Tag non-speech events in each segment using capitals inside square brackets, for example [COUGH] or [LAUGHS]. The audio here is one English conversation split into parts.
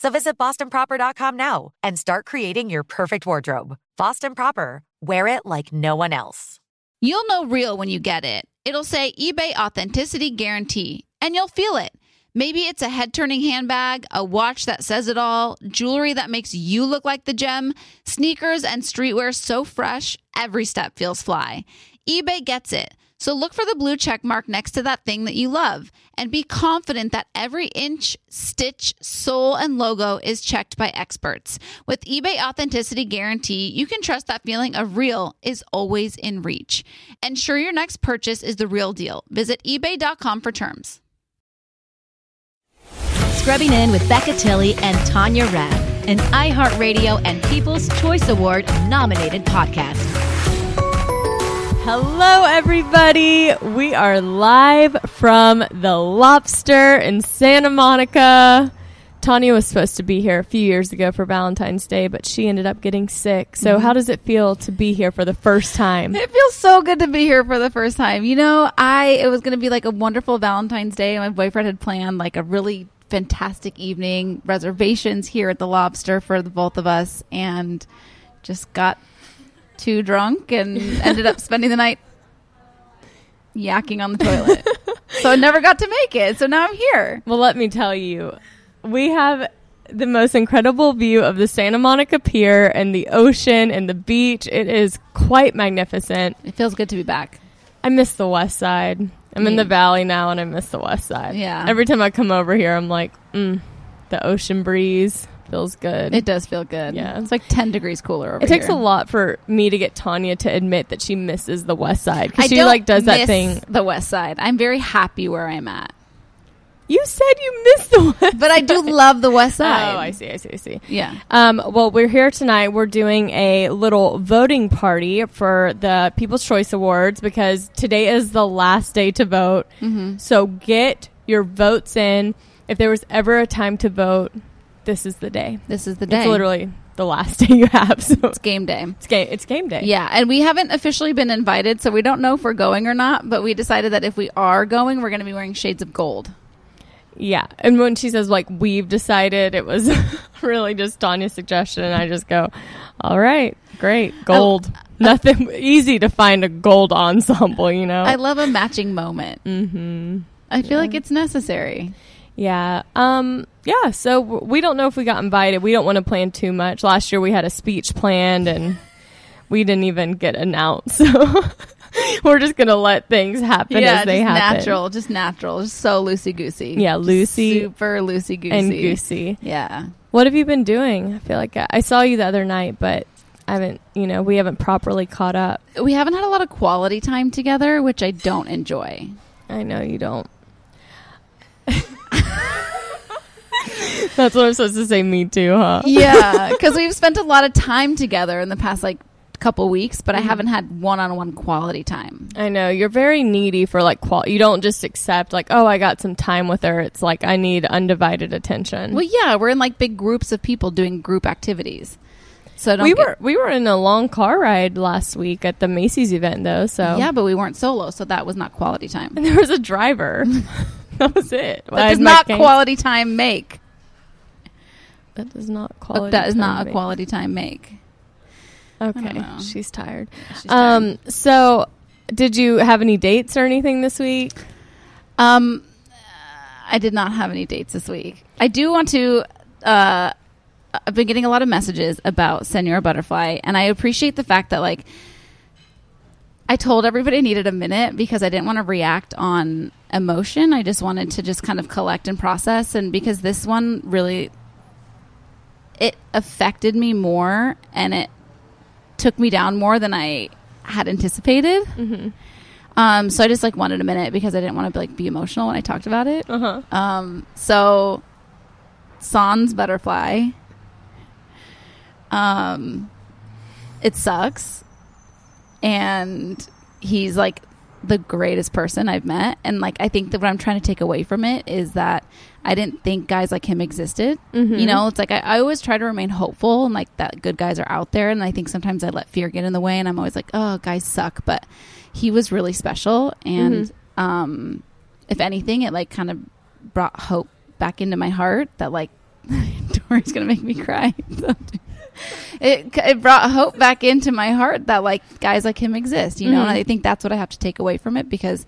So visit bostonproper.com now and start creating your perfect wardrobe. Boston Proper, wear it like no one else. You'll know real when you get it. It'll say eBay Authenticity Guarantee, and you'll feel it. Maybe it's a head turning handbag, a watch that says it all, jewelry that makes you look like the gem, sneakers and streetwear so fresh, every step feels fly. eBay gets it. So look for the blue check mark next to that thing that you love and be confident that every inch, stitch, sole, and logo is checked by experts. With eBay Authenticity Guarantee, you can trust that feeling of real is always in reach. Ensure your next purchase is the real deal. Visit eBay.com for terms. Scrubbing in with Becca Tilley and Tanya Rad, an iHeartRadio and People's Choice Award nominated podcast. Hello, everybody. We are live from the Lobster in Santa Monica. Tanya was supposed to be here a few years ago for Valentine's Day, but she ended up getting sick. So, Mm-hmm. how does it feel to be here for the first time? It feels so good to be here for the first time. You know, I it was going to be like a wonderful Valentine's Day. My boyfriend had planned like a really fantastic evening, reservations here at the Lobster for the both of us, and just got too drunk and ended up spending the night yakking on the toilet. [LAUGHS] so I never got to make it. So now I'm here. Well, let me tell you, we have the most incredible view of the Santa Monica Pier and the ocean and the beach. It is quite magnificent. It feels good to be back. I miss the west side. I'm in the valley now and I miss the west side. Yeah. Every time I come over here, I'm like, mm, the ocean breeze feels good. It does feel good. Yeah. It's like 10 degrees cooler over here. It takes here. a lot for me to get Tanya to admit that she misses the west side because she like does that thing. The west side. I'm very happy where I'm at. You said you missed the west, But I do love the west side. [LAUGHS] Oh, I see, I see, I see. Yeah. Um, well, we're here tonight. We're doing a little voting party for the People's Choice Awards because today is the last day to vote. Mm-hmm. So get your votes in. If there was ever a time to vote, this is the day. This is the day. It's literally the last [LAUGHS] day you have. So It's game day. it's game. It's game day. Yeah, and we haven't officially been invited, so we don't know if we're going or not. But we decided that if we are going, we're going to be wearing shades of gold. Yeah. And when she says like we've decided, it was [LAUGHS] really just Tanya's suggestion, and I just go, all right, great, gold. [LAUGHS] Nothing easy to find a gold ensemble, you know. I love a matching moment. mm-hmm. I feel like it's necessary. Yeah. Um. Yeah. So w- we don't know if we got invited. We don't want to plan too much. Last year we had a speech planned, and [LAUGHS] we didn't even get announced. [LAUGHS] So we're just gonna let things happen yeah, as they just happen. natural, just natural, just so loosey goosey. Yeah, loosey super loosey goosey and goosey. Yeah. What have you been doing? I feel like I, I saw you the other night, but I haven't. You know, we haven't properly caught up. We haven't had a lot of quality time together, which I don't enjoy. I know you don't. [LAUGHS] [LAUGHS] That's what I'm supposed to say. Me too, huh? Yeah, because [LAUGHS] we've spent a lot of time together in the past like couple weeks, but I mm-hmm. haven't had one-on-one quality time. I know you're very needy for like qual. You don't just accept like, oh, I got some time with her. It's like I need undivided attention. Well, yeah, we're in like big groups of people doing group activities. So don't we were we were in a long car ride last week at the Macy's event though. So yeah, but we weren't solo, so that was not quality time. and [LAUGHS] there was a driver. [LAUGHS] that was it. That had does not quality time make. That does not quality. that is not a quality time make. Okay, she's tired. She's tired. Um. So, did you have any dates or anything this week? Um, I did not have any dates this week. I do want to. Uh, I've been getting a lot of messages about Senor Butterfly, and I appreciate the fact that like I told everybody I needed a minute because I didn't want to react on emotion. I just wanted to just kind of collect and process, and because this one really it affected me more, and it took me down more than I had anticipated. Um, so I just like wanted a minute because I didn't want to be, like be emotional when I talked about it. Uh huh. Um, so Sans butterfly. Um, it sucks, and he's like the greatest person I've met, and like I think that what I'm trying to take away from it is that I didn't think guys like him existed. You know, it's like I, I always try to remain hopeful and like that good guys are out there, and I think sometimes I let fear get in the way, and I'm always like, oh, guys suck, but he was really special, and um, if anything, it like kind of brought hope back into my heart that like [LAUGHS] Tori's gonna make me cry. [LAUGHS] it it brought hope back into my heart that like guys like him exist, you know. And I mm-hmm. think that's what I have to take away from it because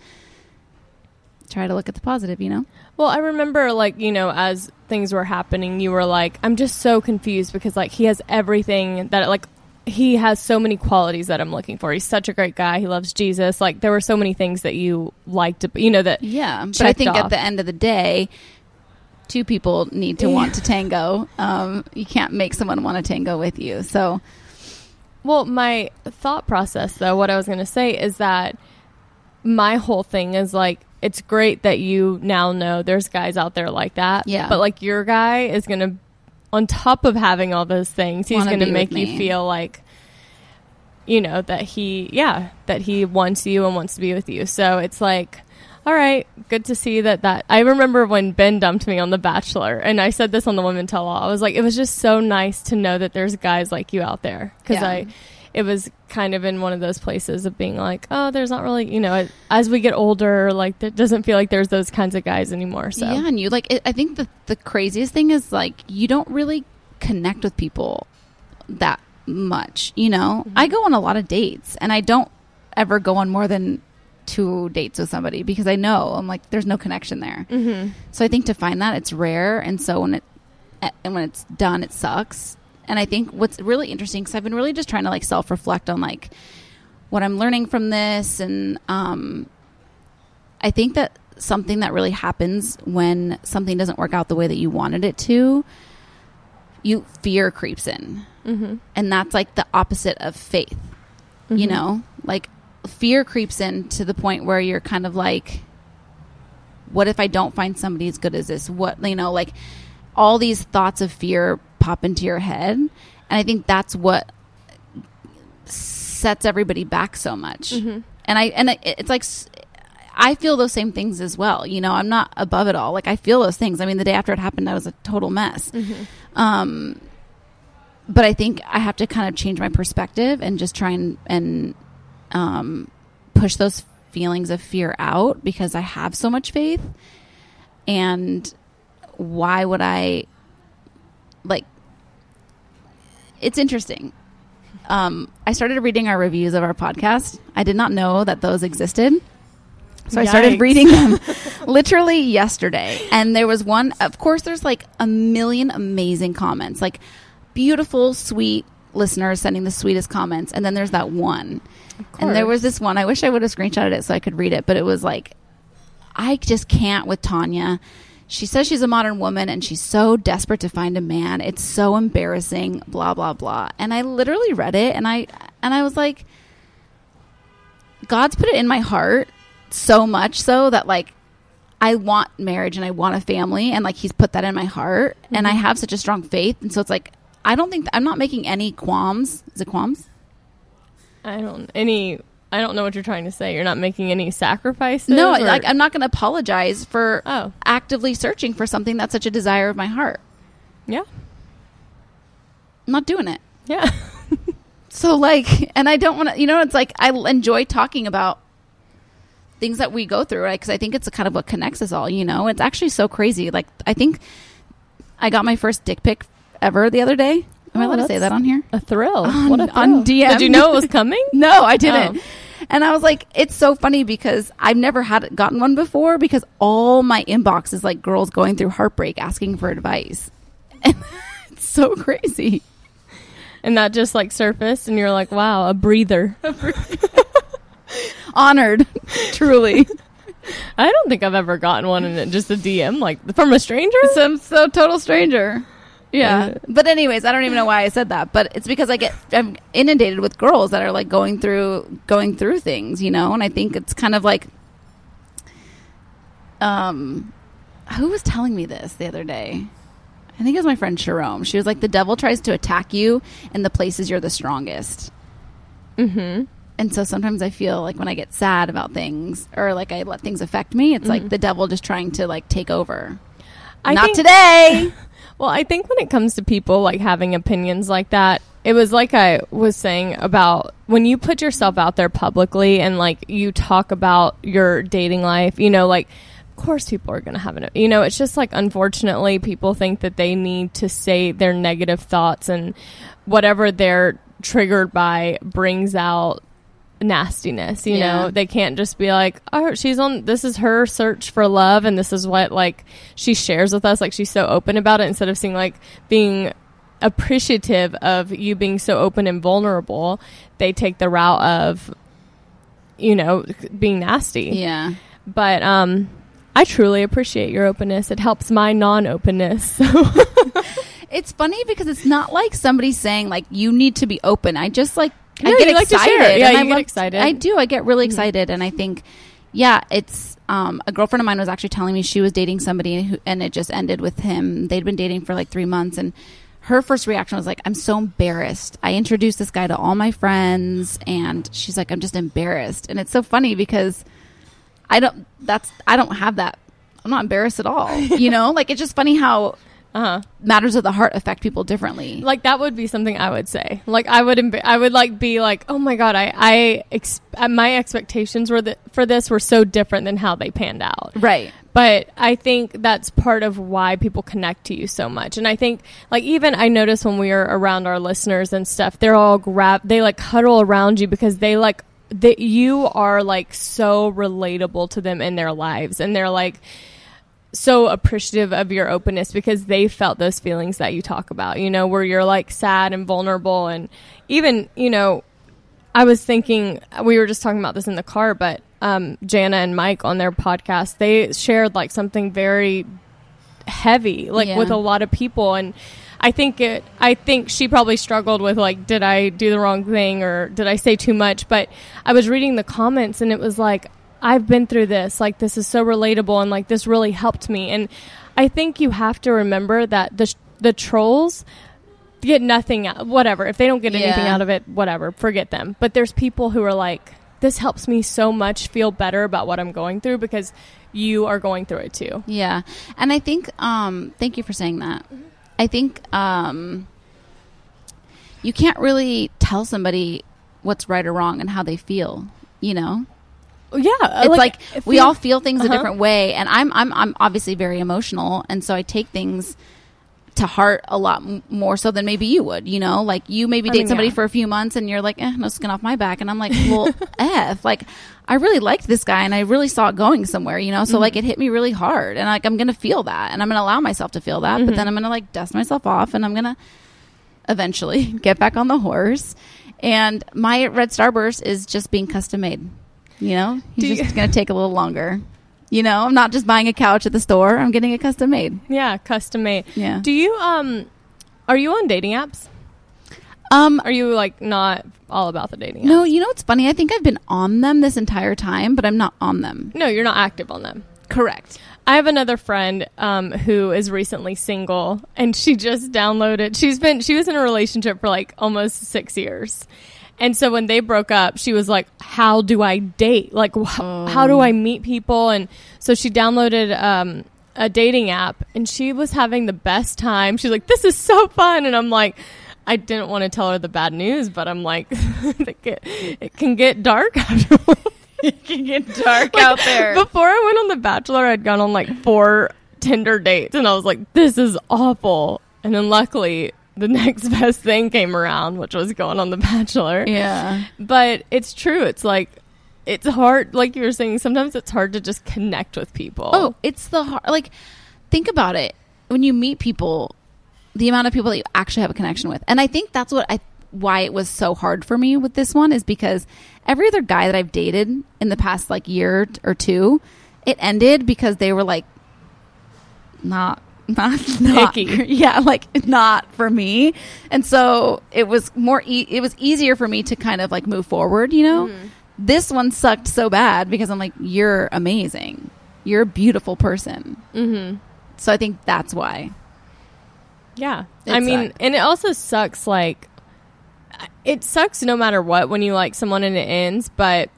try to look at the positive, you know. Well, I remember, like, you know, as things were happening, you were like, I'm just so confused because, like, he has everything that, like, he has so many qualities that I'm looking for. He's such a great guy. He loves Jesus. Like, there were so many things that you liked, you know, that. Yeah, but I think off. at the end of the day, two people need to want to tango. Um, you can't make someone want to tango with you. So Well, my thought process, though, what I was going to say is that my whole thing is like, it's great that you now know there's guys out there like that. Yeah. But like your guy is going to, on top of having all those things, he's going to make you feel like, you know, that he, yeah, that he wants you and wants to be with you. So it's like, all right, good to see that. That I remember when Ben dumped me on The Bachelor, and I said this on the Women Tell All. I was like, it was just so nice to know that there's guys like you out there because Yeah. I, it was kind of in one of those places of being like, oh, there's not really, you know, as we get older, like it doesn't feel like there's those kinds of guys anymore. So yeah, and you like. It, I think the the craziest thing is like you don't really connect with people that much. You know, mm-hmm. I go on a lot of dates, and I don't ever go on more than two dates with somebody because I know I'm like there's no connection there. Mm-hmm. So I think to find that it's rare, and so when it and when it's done, it sucks. And I think what's really interesting because I've been really just trying to like self reflect on like what I'm learning from this, and um, I think that something that really happens when something doesn't work out the way that you wanted it to, you fear creeps in, mm-hmm. and that's like the opposite of faith. You know, like fear creeps in to the point where you're kind of like, what if I don't find somebody as good as this? What you know, like all these thoughts of fear pop into your head, and I think that's what sets everybody back so much. And I and it's like I feel those same things as well. You know, I'm not above it all. Like I feel those things. I mean, the day after it happened, I was a total mess. Um, but I think I have to kind of change my perspective and just try and and um, push those feelings of fear out because I have so much faith. And why would I like? It's interesting um, I started reading our reviews of our podcast. I did not know that those existed. So I started reading them [LAUGHS] literally yesterday. And there was one, of course, there's like a million amazing comments, like beautiful, sweet, listeners sending the sweetest comments, and then there's that one. And there was this one. I wish I would have screenshotted it so I could read it, but it was like, I just can't with Tanya. She says she's a modern woman and she's so desperate to find a man. It's so embarrassing, blah blah blah. And I literally read it and I and I was like God's put it in my heart so much so that like I want marriage and I want a family and like he's put that in my heart and I mm-hmm. have such a strong faith and so it's like I don't think I'm not making any qualms. Is it qualms? I don't any. I don't know what you're trying to say. You're not making any sacrifices. No, or- like I'm not going to apologize for Oh. actively searching for something that's such a desire of my heart. yeah, I'm not doing it. yeah. [LAUGHS] So like, and I don't want to. You know, it's like I enjoy talking about things that we go through, right? Because I think it's a kind of what connects us all. You know, it's actually so crazy. Like I think I got my first dick pic ever the other day. Am I Oh, allowed to say that on here? a thrill. On- what a thrill. on DM. Did you know it was coming? [LAUGHS] No, I didn't. Oh. And I was like, it's so funny because I've never had gotten one before because all my inbox is like girls going through heartbreak asking for advice. [LAUGHS] And it's so crazy. and that just like surfaced, and you're like, wow, a breather. [LAUGHS] Honored, truly. I don't think I've ever gotten one in just a DM like from a stranger. Some so total stranger. Yeah. But anyways, I don't even know why I said that, but it's because I get I'm inundated with girls that are like going through going through things, you know, and I think it's kind of like um who was telling me this the other day? I think it was my friend Jerome. She was like the devil tries to attack you in the places you're the strongest. mm-hmm. And so sometimes I feel like when I get sad about things or like I let things affect me, it's like the devil just trying to like take over. I Not think- today. [LAUGHS] Well, I think when it comes to people like having opinions like that, it was like I was saying about when you put yourself out there publicly and like you talk about your dating life, you know, like of course people are going to have an You know, it's just like unfortunately people think that they need to say their negative thoughts and whatever they're triggered by brings out nastiness you Yeah. know they can't just be like oh she's on this is her search for love and this is what like she shares with us like she's so open about it instead of seeing like being appreciative of you being so open and vulnerable they take the route of you know being nasty Yeah. but um i truly appreciate your openness it helps my non-openness so [LAUGHS] It's funny because it's not like somebody saying like you need to be open. I just like I Yeah, get you like excited. Yeah, I get excited. Mm-hmm. I do. I get really excited, and I think, yeah, it's um, a girlfriend of mine was actually telling me she was dating somebody who, and it just ended with him. They'd been dating for like three months, and her first reaction was like, "I'm so embarrassed. I introduced this guy to all my friends, and she's like, I'm just embarrassed." And it's so funny because I don't. That's I don't have that. I'm not embarrassed at all. [LAUGHS] You know, like it's just funny how uh-huh matters of the heart affect people differently. like that would be something I would say. Like I would, emb- I would like be like, oh my god, I, I, ex- uh, my expectations were that for this were so different than how they panned out. right. But I think that's part of why people connect to you so much. And I think, like, even I notice when we are around our listeners and stuff, they're all grab, they like huddle around you because they like that you are like so relatable to them in their lives, and they're like so appreciative of your openness because they felt those feelings that you talk about, you know, where you're like sad and vulnerable. And even, you know, I was thinking, we were just talking about this in the car, but um, Jana and Mike on their podcast, they shared like something very heavy, like Yeah. with a lot of people. And I think it, I think she probably struggled with like, did I do the wrong thing or did I say too much? But I was reading the comments and it was like, I've been through this. Like, this is so relatable and like this really helped me. And I think you have to remember that the, the trolls, get nothing out whatever if they don't get anything out of it whatever forget them but there's people who are like this helps me so much feel better about what i'm going through because you are going through it too Yeah. And I think um thank you for saying that. I think um you can't really tell somebody what's right or wrong and how they feel, you know? Yeah It's like, if we all feel things a Uh-huh. different way and I'm I'm I'm obviously very emotional and so I take things to heart a lot m- more so than maybe you would, you know? Like you maybe I date mean, somebody yeah. for a few months and you're like, eh, no skin off my back. And I'm like, [LAUGHS] well, F. Like, I really liked this guy and I really saw it going somewhere, you know? So, Mm-hmm. like, it hit me really hard. And, like, I'm going to feel that and I'm going to allow myself to feel that. Mm-hmm. But then I'm going to, like, dust myself off and I'm going to eventually [LAUGHS] get back on the horse. And my red starburst is just being custom made. You know, he's Do you- just going to take a little longer. You know, I'm not just buying a couch at the store. I'm getting it custom made. Yeah, custom made. Yeah. Do you um are you on dating apps? Um, Are you like not all about the dating apps? no, you know what's funny? I think I've been on them this entire time, but I'm not on them. No, you're not active on them. Correct. I have another friend um, who is recently single, and she just downloaded. She's been she was in a relationship for like almost six years, and so when they broke up, she was like, "How do I date? Like, wh- how do I meet people?" And so she downloaded um, a dating app, and she was having the best time. She's like, "This is so fun," and I'm like. I didn't want to tell her the bad news, but I'm like, [LAUGHS] it, can, it can get dark after [LAUGHS] It can get dark like, out there. Before I went on The Bachelor, I'd gone on like four Tinder dates, and I was like, "This is awful." And then luckily, the [LAUGHS] next best thing came around, which was going on The Bachelor. Yeah. But it's true. It's like it's hard, like you were saying. Sometimes it's hard to just connect with people. Oh, it's the hard. Like, think about it. When you meet people, the amount of people that you actually have a connection with, and I think that's what I why it was so hard for me with this one is because every other guy that I've dated in the past like year or two, it ended because they were like not not, [LAUGHS] not [LAUGHS] yeah like not for me. And so it was more e- it was easier for me to kind of like move forward you know? This one sucked so bad because i'm like you're amazing. You're a beautiful person. Mm-hmm. so i think that's why. Yeah. It I mean, and it also sucks like it sucks no matter what when you like someone and it ends, but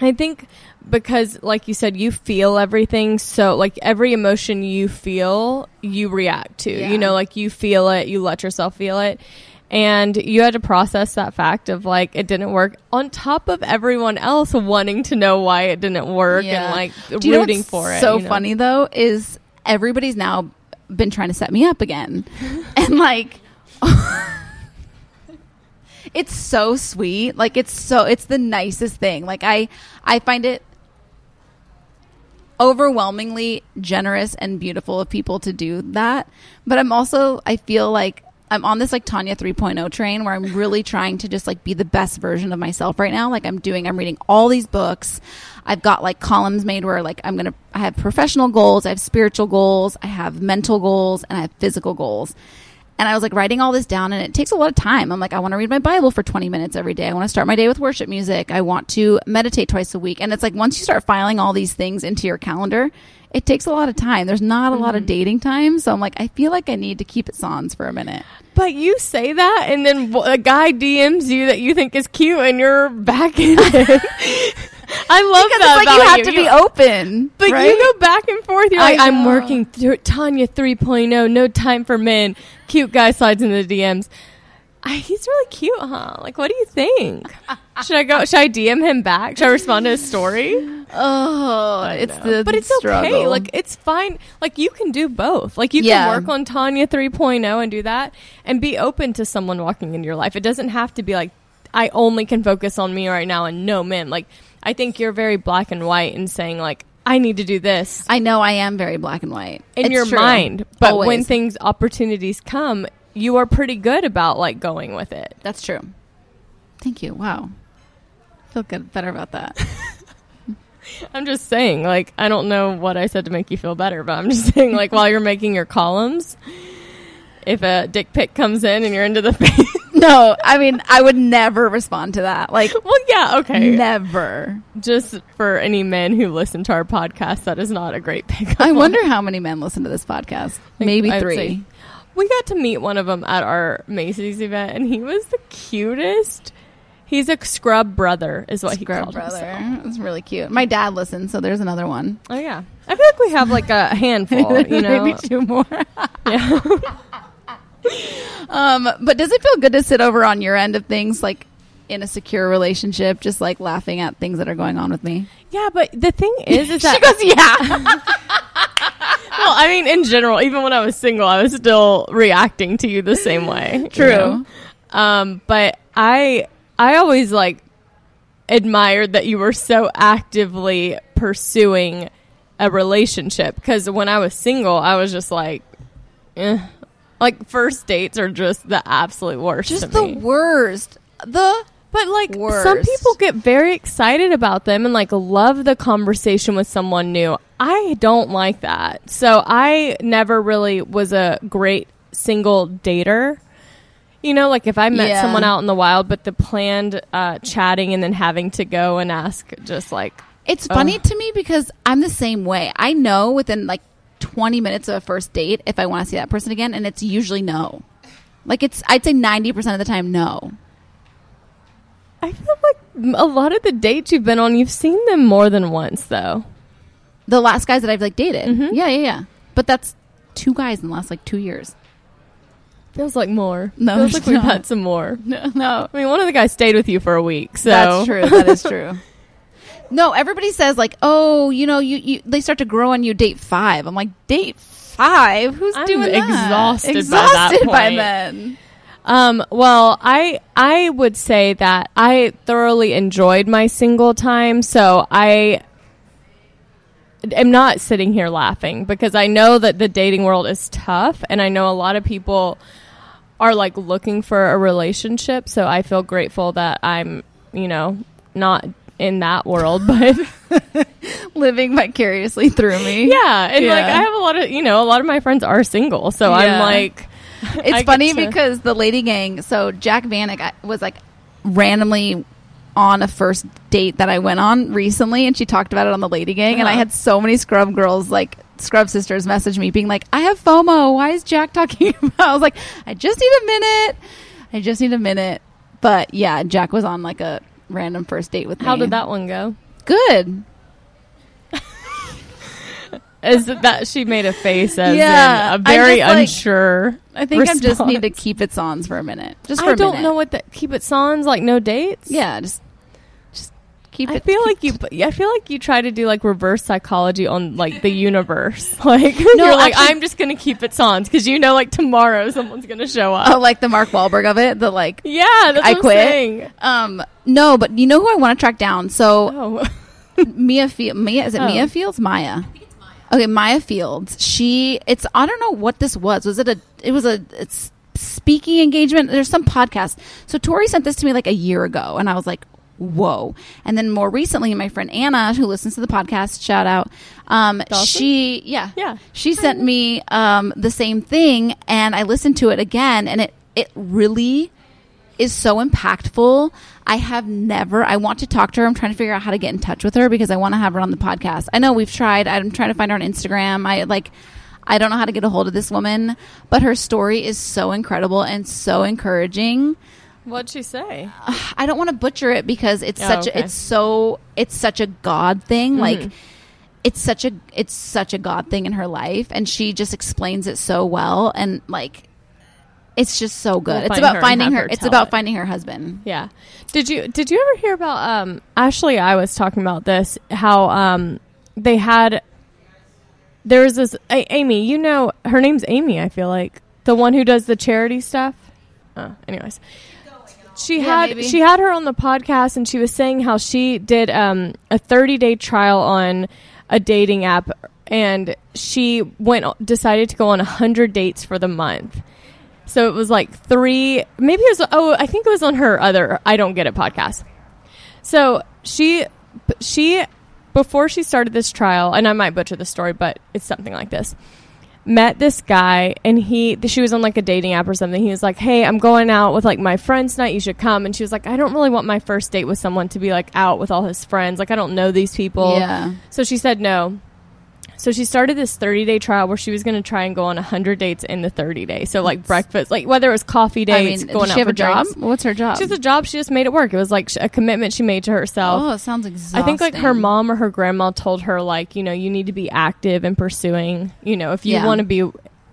I think because like you said you feel everything so like every emotion you feel you react to. Yeah. You know, like you feel it, you let yourself feel it. And you had to process that fact of like it didn't work on top of everyone else wanting to know why it didn't work and like Do rooting for it. So you know? funny though is everybody's now been trying to set me up again, [LAUGHS] and like. [LAUGHS] it's so sweet like it's so it's the nicest thing like i i find it overwhelmingly generous and beautiful of people to do that. But i'm also i feel like i'm on this like tanya 3.0 train where i'm really trying to just like be the best version of myself right now. Like i'm doing i'm reading all these books. I've got like columns made where like i'm gonna i have professional goals i have spiritual goals i have mental goals and i have physical goals and I was like writing all this down, and it takes a lot of time. I'm like, I want to read my Bible for 20 minutes every day. I want to start my day with worship music. I want to meditate twice a week. And it's like once you start filing all these things into your calendar, it takes a lot of time. There's not a lot of mm-hmm. dating time. So I'm like, I feel like I need to keep it sans for a minute. But you say that, and then a guy DMs you that you think is cute, and you're back in it. [LAUGHS] [LAUGHS] I love Because that it's like about you have to be open. But right? you go back and forth. You're I like, I'm know. working through Tanya 3.0. No time for men. Cute guy slides into the DMs. I, he's really cute, huh? Like, what do you think? [LAUGHS] should I go? Should I DM him back? Should I respond to his story? oh, it's the but it's okay. Like it's fine. Like you can do both. Like you Yeah. can work on Tanya 3.0 and do that and be open to someone walking into your life. It doesn't have to be like I only can focus on me right now and no men. Like I think you're very black and white in saying like I need to do this I know I am very black and white in It's your true. mind. But when things opportunities come, you are pretty good about like going with it. That's true. Thank you. Wow. Feel good, better about that. [LAUGHS] I'm just saying, like, I don't know what I said to make you feel better, but I'm just [LAUGHS] saying, like, while you're making your columns, if a dick pic comes in and you're into the [LAUGHS] face, no, I mean, I would never respond to that. Like, well, yeah, okay. never. Just for any men who listen to our podcast, that is not a great pick. I wonder how many men listen to this podcast. Maybe I would three. We got to meet one of them at our Macy's event, and he was the cutest. He's a scrub brother, is what he called brother. himself. It's really cute. My dad listens, so there's another one. Oh yeah, I feel like we have like a handful. [LAUGHS] You know, Maybe two more. yeah. [LAUGHS] um, but does it feel good to sit over on your end of things, like in a secure relationship, just like laughing at things that are going on with me? yeah, but the thing is, is [LAUGHS] that she goes, "Yeah." [LAUGHS] [LAUGHS] well, I mean, in general, even when I was single, I was still reacting to you the same way. you True. know? Um, but I, I always like admired that you were so actively pursuing a relationship because when I was single, I was just like, eh, Like first dates are just the absolute worst. Just the me. worst. The But like some people get very excited about them and like love the conversation with someone new. I don't like that. So I never really was a great single dater. You know, like if I met Yeah. someone out in the wild, but the planned uh, chatting and then having to go and ask just like It's funny to me because I'm the same way. I know within like 20 minutes of a first date if I want to see that person again, and it's usually no. Like it's, I'd say 90% of the time, no. I feel like a lot of the dates you've been on, you've seen them more than once though. The last guys that I've like dated, Mhm. yeah, yeah, yeah. But that's two guys in the last like two years. Feels like more. No, feels like we've had some more. [LAUGHS] No, no, I mean, one of the guys stayed with you for a week, so that's true. That is [LAUGHS] true. No, everybody says like, oh, you know, you, you they start to grow on you date five. I'm like, date five? Who's I'm doing that? exhausted by that Exhausted by then. Um, well, I I would say that I thoroughly enjoyed my single time, so I am not sitting here laughing because I know that the dating world is tough, and I know a lot of people are like looking for a relationship. So I feel grateful that I'm, you know, not in that world, [LAUGHS] but [LAUGHS] Living vicariously through me. yeah, and like I have a lot of, you know, a lot of my friends are single, so I'm like. It's get funny because the lady gang. So Jac Vanek I- was like randomly on a first date that I went on recently, and she talked about it on the lady gang, and I Uh-huh. had so many scrub girls like. Scrub sisters message me being like, I have FOMO. Why is Jac talking [LAUGHS] about? I was like, I just need a minute. I just need a minute. But yeah, Jac was on like a random first date with me. How did that one go? Good. [LAUGHS] Is that she made a face as Yeah, in I a very just, like- unsure? I think I just need to keep it on for a minute. Just for I a don't minute. know what that keep it sans like no dates. Yeah, just keep I feel like you. I feel like you try to do like reverse psychology on like the universe. [LAUGHS] Like you're like actually- I'm just gonna keep it sans because you know like tomorrow someone's gonna show up. Oh, like the Mark Wahlberg of it. The like, yeah, that's I quit. Um, no, but you know who I want to track down? So Oh, [LAUGHS] Mia, Field, Mia is it Oh. Mia Fields? Maya. Okay, Maya Fields. She, it's I don't know what this was. Was it a? It was a. It's speaking engagement. There's some podcast. So Tori sent this to me like a year ago, and I was like, whoa. And then more recently, my friend Anna, who listens to the podcast, shout out. Um, Dawson? she, yeah, Yeah. she sent me um the same thing, and I listened to it again, and it it really is so impactful. I have never, I want to talk to her. I'm trying to figure out how to get in touch with her because I want to have her on the podcast. I know we've tried. I'm trying to find her on Instagram. I like, I don't know how to get a hold of this woman, but her story is so incredible and so encouraging. What'd she say? [SIGHS] I don't want to butcher it because it's Oh, such okay. a, it's so it's such a God thing. Mhm. Like it's such a it's such a God thing in her life, and she just explains it so well, and like it's just so good. We'll it's about her finding her. her it's about it. finding her husband. Yeah. Did you did you ever hear about um Ashley I was talking about this how um they had there was this A- Amy, you know her name's Amy, I feel like. The one who does the charity stuff. Oh, anyways. She Yeah, had maybe. she had her on the podcast and she was saying how she did um a 30-day trial on a dating app and she went decided to go on 100 dates for the month. So it was like three, maybe it was, oh, I think it was on her other I Don't Get It podcast. So she, she, before she started this trial, and I might butcher the story, but it's something like this. Met this guy, and he, she was on like a dating app or something. He was like, "Hey, I'm going out with like my friends tonight. You should come." And she was like, "I don't really want my first date with someone to be like out with all his friends. Like I don't know these people." Yeah. So she said no. So she started this 30 day trial where she was going to try and go on 100 dates in the 30 days. So like breakfast, like whether it was coffee I dates, mean, going out she have for a job? drinks. What's her job? She has a job. She just made it work. It was like a commitment she made to herself. oh, it sounds exhausting. I think like her mom or her grandma told her like you know you need to be active and pursuing you know if you Yeah. want to be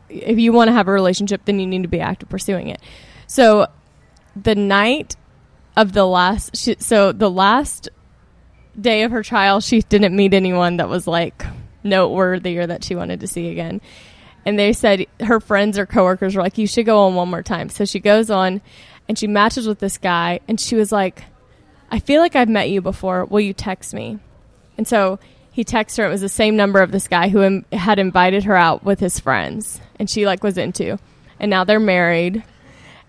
if you want to have a relationship then you need to be active pursuing it. So the night of the last she, so the last day of her trial she didn't meet anyone that was like noteworthy or that she wanted to see again. And they said her friends or coworkers were like you should go on one more time. So she goes on and she matches with this guy and she was like I feel like I've met you before. Will you text me? And so he texted her. It was the same number of this guy who Im- had invited her out with his friends, and she like was into. and now they're married,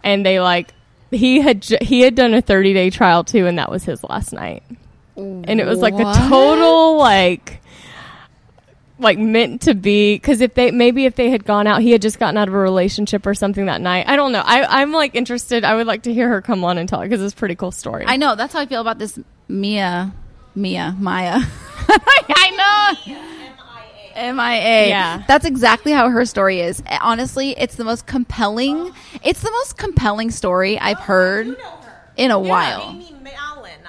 and they like he had j- he had done a 30 day trial too, and that was his last night, and it was like a total like like meant to be because if they maybe if they had gone out he had just gotten out of a relationship or something that night i don't know I, i'm like interested i would like to hear her come on and tell it because it's a pretty cool story I know. That's how I feel about this Mia, Mia, Maya. [LAUGHS] I know. MIA. Yeah. That's exactly how her story is. Honestly, it's the most compelling. It's the most compelling story I've heard in a while.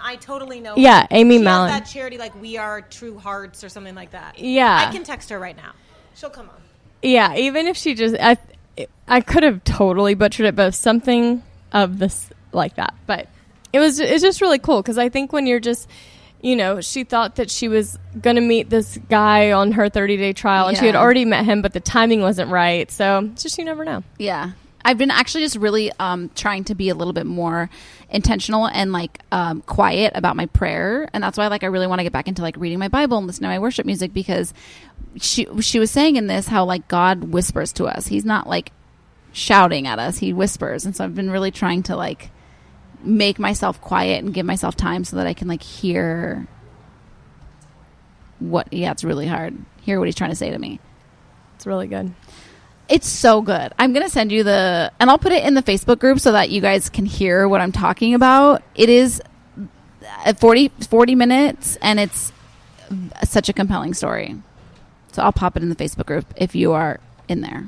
Amy Mallon. I totally know. Yeah, her. Amy she Mallon. Has that charity like We Are True Hearts or something like that. Yeah. I can text her right now. She'll come on. yeah even if she just i i could have totally butchered it but something of this like that but it was it's just really cool because i think when you're just you know she thought that she was gonna meet this guy on her 30 day trial and she had already met him but the timing wasn't right so it's just you never know Yeah. I've been actually just really um, trying to be a little bit more intentional and like um, quiet about my prayer, and that's why like I really want to get back into like reading my Bible and listening to my worship music because she she was saying in this how like God whispers to us. He's not like shouting at us; he whispers, and so I've been really trying to like make myself quiet and give myself time so that I can like hear what. Yeah, it's really hard. Hear what he's trying to say to me. it's really good It's so good. I'm going to send you the, and I'll put it in the Facebook group so that you guys can hear what I'm talking about. It is uh, 40, 40 minutes and it's such a compelling story. So I'll pop it in the Facebook group if you are in there.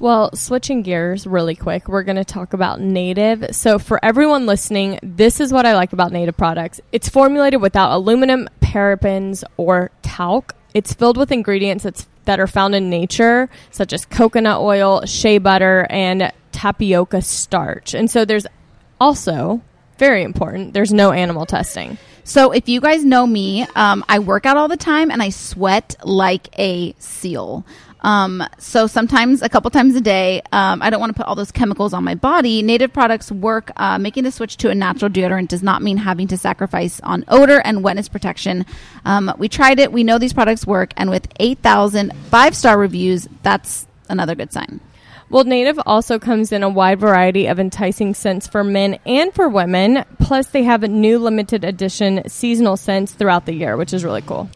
Well, switching gears really quick, we're going to talk about native. So, for everyone listening, this is what I like about native products it's formulated without aluminum, parabens, or talc. It's filled with ingredients that's, that are found in nature, such as coconut oil, shea butter, and tapioca starch. And so, there's also, very important, there's no animal testing. So if you guys know me, um, I work out all the time and I sweat like a seal. Um, so sometimes a couple times a day, um, I don't want to put all those chemicals on my body. Native products work. Uh, making the switch to a natural deodorant does not mean having to sacrifice on odor and wetness protection. Um, we tried it. We know these products work. And with 8,000 five star reviews, that's another good sign. Well, Native also comes in a wide variety of enticing scents for men and for women. Plus, they have a new limited edition seasonal scents throughout the year, which is really cool.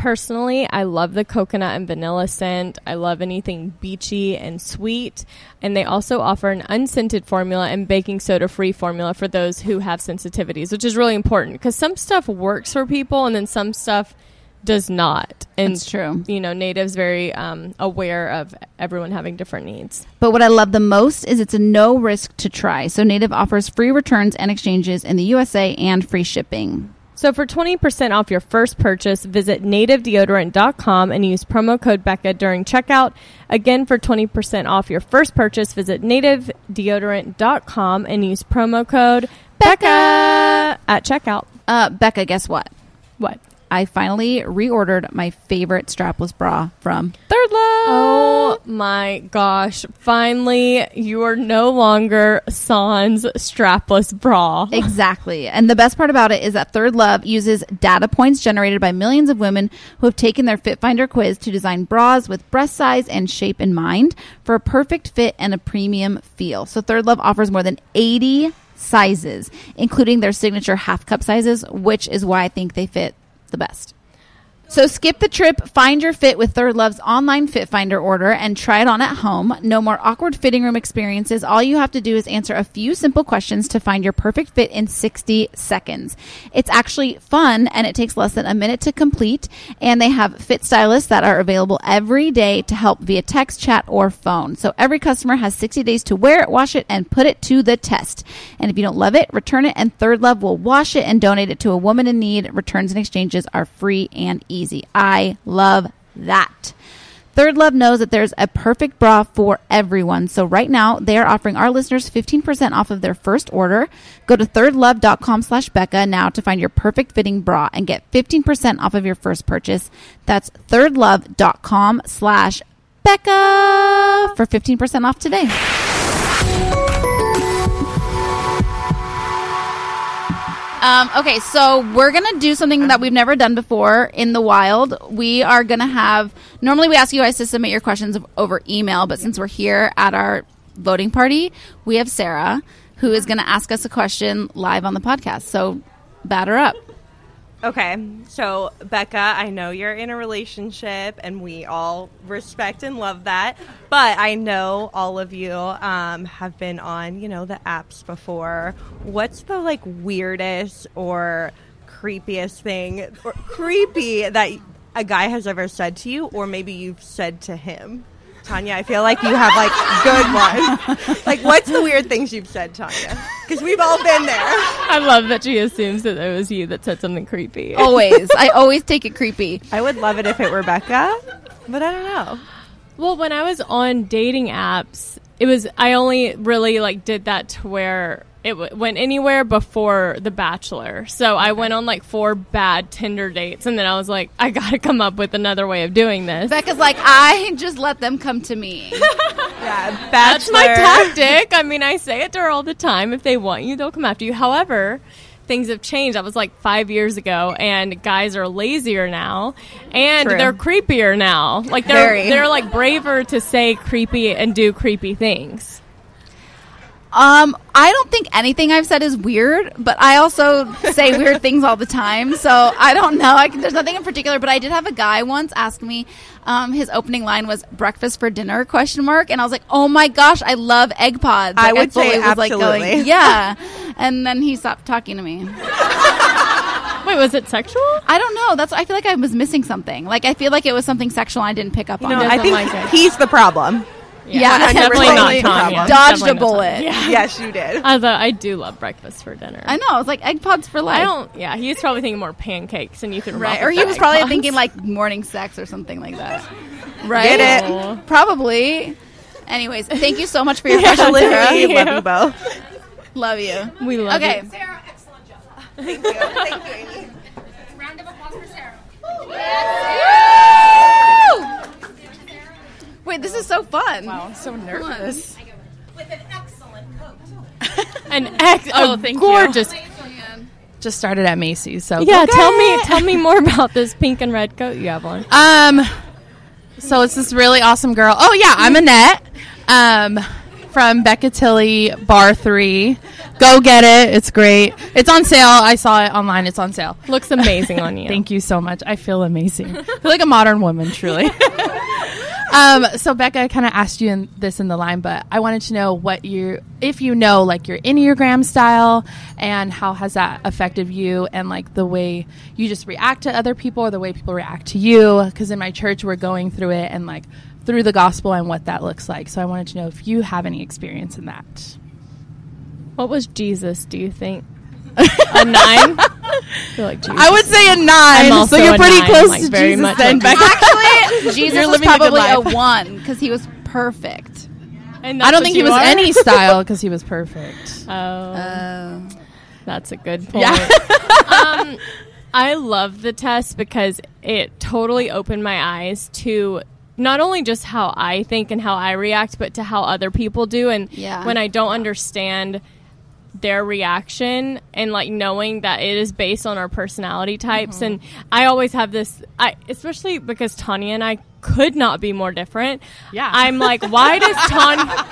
Personally, I love the coconut and vanilla scent. I love anything beachy and sweet. And they also offer an unscented formula and baking soda free formula for those who have sensitivities, which is really important because some stuff works for people and then some stuff does not. And That's true. You know, Native's very um, aware of everyone having different needs. But what I love the most is it's a no risk to try. So Native offers free returns and exchanges in the USA and free shipping. So for 20% off your first purchase, visit nativedeodorant.com and use promo code Becca during checkout. Again, for 20% off your first purchase, visit nativedeodorant.com and use promo code Becca at checkout. Uh, Becca, guess what? What? I finally reordered my favorite strapless bra from Third Love. Oh my gosh. Finally, you are no longer Sans strapless bra. Exactly. And the best part about it is that Third Love uses data points generated by millions of women who have taken their Fit Finder quiz to design bras with breast size and shape in mind for a perfect fit and a premium feel. So Third Love offers more than 80 sizes, including their signature half cup sizes, which is why I think they fit the best. So skip the trip, find your fit with Third Love's online fit finder order and try it on at home. No more awkward fitting room experiences. All you have to do is answer a few simple questions to find your perfect fit in 60 seconds. It's actually fun and it takes less than a minute to complete. And they have fit stylists that are available every day to help via text, chat, or phone. So every customer has 60 days to wear it, wash it, and put it to the test. And if you don't love it, return it and Third Love will wash it and donate it to a woman in need. Returns and exchanges are free and easy. I love that. Third Love knows that there's a perfect bra for everyone. So right now they are offering our listeners 15% off of their first order. Go to thirdlove.com slash Becca now to find your perfect fitting bra and get 15% off of your first purchase. That's thirdlove.com slash Becca for 15% off today. Um, okay, so we're gonna do something that we've never done before in the wild. We are gonna have normally we ask you guys to submit your questions over email, but since we're here at our voting party, we have Sarah who is to ask us a question live on the podcast. So batter up. Okay, so Becca, I know you're in a relationship, and we all respect and love that. But I know all of you um, have been on, you know, the apps before. What's the like weirdest or creepiest thing, or creepy that a guy has ever said to you, or maybe you've said to him? Tanya, I feel like you have like good ones. [LAUGHS] like, what's the weird things you've said, Tanya? Because we've all been there. I love that she assumes that it was you that said something creepy. Always. I [LAUGHS] always take it creepy. I would love it if it were Becca, but I don't know. Well, when I was on dating apps, it was I only really like did that to where it w- went anywhere before The Bachelor. So I went on like four bad Tinder dates, and then I was like, I got to come up with another way of doing this. Becca's like, I just let them come to me. [LAUGHS] Yeah, That's my tactic. I mean, I say it to her all the time. If they want you, they'll come after you. However, things have changed. That was like five years ago, and guys are lazier now, and True. they're creepier now. Like they're Very. they're like braver to say creepy and do creepy things. Um, I don't think anything I've said is weird, but I also say [LAUGHS] weird things all the time. So I don't know. I can, there's nothing in particular, but I did have a guy once ask me. Um, his opening line was "breakfast for dinner?" question mark, and I was like, "Oh my gosh, I love egg pods." I Like, would say fully was, like, absolutely. going, [LAUGHS] yeah, and then he stopped talking to me. [LAUGHS] Wait, was it sexual? I don't know. That's I feel like I was missing something. Like I feel like it was something sexual. I didn't pick up on. No. I think like it. he's the problem. Yeah, [LAUGHS] definitely totally not Tanya. Dodged Definitely a bullet. Yeah. [LAUGHS] Yes, you did. Although I do love breakfast for dinner. I know. I was like egg pods for life. I don't. Yeah, he was probably thinking more pancakes, and you could Right. Or he was probably thinking like morning sex or something like that. [LAUGHS] Right? Get it? Probably. Anyways, thank you so much for your question, Literally, Sarah. love you both. Love you. We love you. Okay. Sarah, excellent job. Thank you. Thank you, Amy. Round of applause for Sarah. Wait, this is so fun. Wow, I'm so nervous. With an excellent coat. [LAUGHS] An ex. Oh, Oh, thank you. gorgeous. Just started at Macy's, so Yeah, tell me, tell me [LAUGHS] more about this pink and red coat you have on. Um, so it's this really awesome girl. Oh yeah, I'm Annette. Um, from Becca Tilley Bar Three. Go get it. It's great. It's on sale. I saw it online. It's on sale. Looks amazing on [LAUGHS] you. Thank you so much. I feel amazing. I feel like a modern woman, truly. Um, so Becca kind of asked you in, this in the line, but I wanted to know what you, if you know, like your enneagram style, and how has that affected you, and like the way you just react to other people, or the way people react to you. Because in my church, we're going through it, and like through the gospel and what that looks like. So I wanted to know if you have any experience in that. What was Jesus? Do you think a nine? [LAUGHS] I like I would say a 9 I'm so you're pretty nine, close like, to very Jesus much then, like Becca. [LAUGHS] Actually, [LAUGHS] Jesus You're was living probably a life. one because he was perfect. And I don't think he was are? any style because he was perfect. Oh, Uh, that's a good point. Yeah. um, I love the test because it totally opened my eyes to not only just how I think and how I react, but to how other people do. And Yeah. when I don't understand their reaction and like knowing that it is based on our personality types Mm-hmm. and I always have this I especially because Tanya and I could not be more different. Yeah. I'm like why does [LAUGHS] Tanya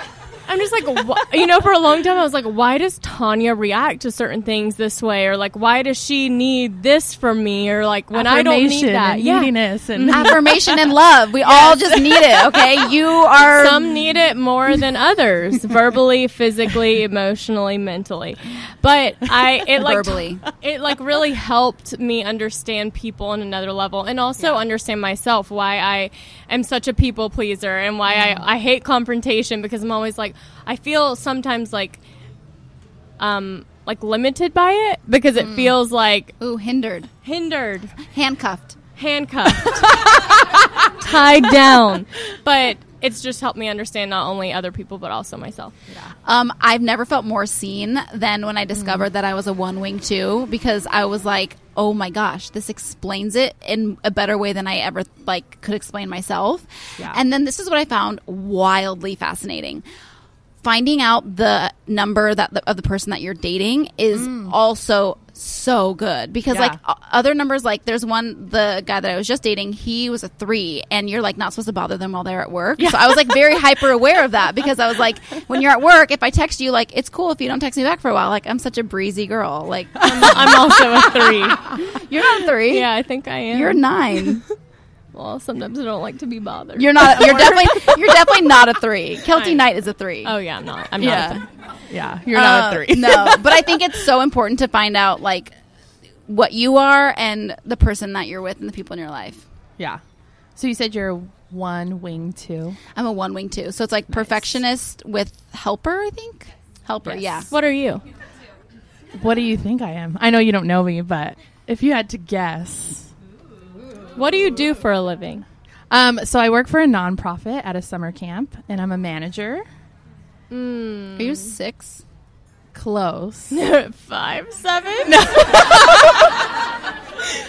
I'm just like, wh- you know, for a long time, I was like, why does Tanya react to certain things this way? Or like, why does she need this from me? Or like, when I don't need Affirmation that. and Yeah. neediness and [LAUGHS] affirmation and love. We all just need it. Okay, you are. Some need it more than others, verbally, physically, emotionally, mentally. But I, it like, Verbally. it like really helped me understand people on another level, and also understand myself why I am such a people pleaser and why I, mm. I hate confrontation because I'm always like, I feel sometimes like, um, like limited by it because it feels like Ooh, hindered, hindered handcuffed. handcuffed, [LAUGHS] tied down. But it's just helped me understand not only other people but also myself. Um, I've never felt more seen than when I discovered that I was a one wing two because I was like, oh my gosh, this explains it in a better way than I ever like could explain myself. Yeah. And then this is what I found wildly fascinating. Finding out the number that the, of the person that you're dating is mm. also so good. Because Yeah. like other numbers like there's one the guy that I was just dating he was a three and you're like not supposed to bother them while they're at work. So I was like very hyper aware of that because I was like when you're at work if I text you like it's cool if you don't text me back for a while. Like I'm such a breezy girl. Like I'm also a three. [LAUGHS] you're not a three. Yeah, I think I am. you're nine [LAUGHS] Well, sometimes I don't like to be bothered. you're not you're [LAUGHS] definitely you're definitely not a three [LAUGHS] Kelty Knight is a three Oh yeah, I'm not. I'm not. yeah A three. Yeah, you're not Uh, a three. no, [LAUGHS] but I think it's so important to find out like what you are and the person that you're with and the people in your life. yeah. So you said you're one wing two. I'm a one wing two. so it's like perfectionist with helper. I think helper. Yes. Yeah. What are you? What do you think I am? I know you don't know me, but if you had to guess, What do you do for a living? um, so I work for a nonprofit at a summer camp, and I'm a manager. Are you six? Close. [LAUGHS] Five, seven. No. [LAUGHS]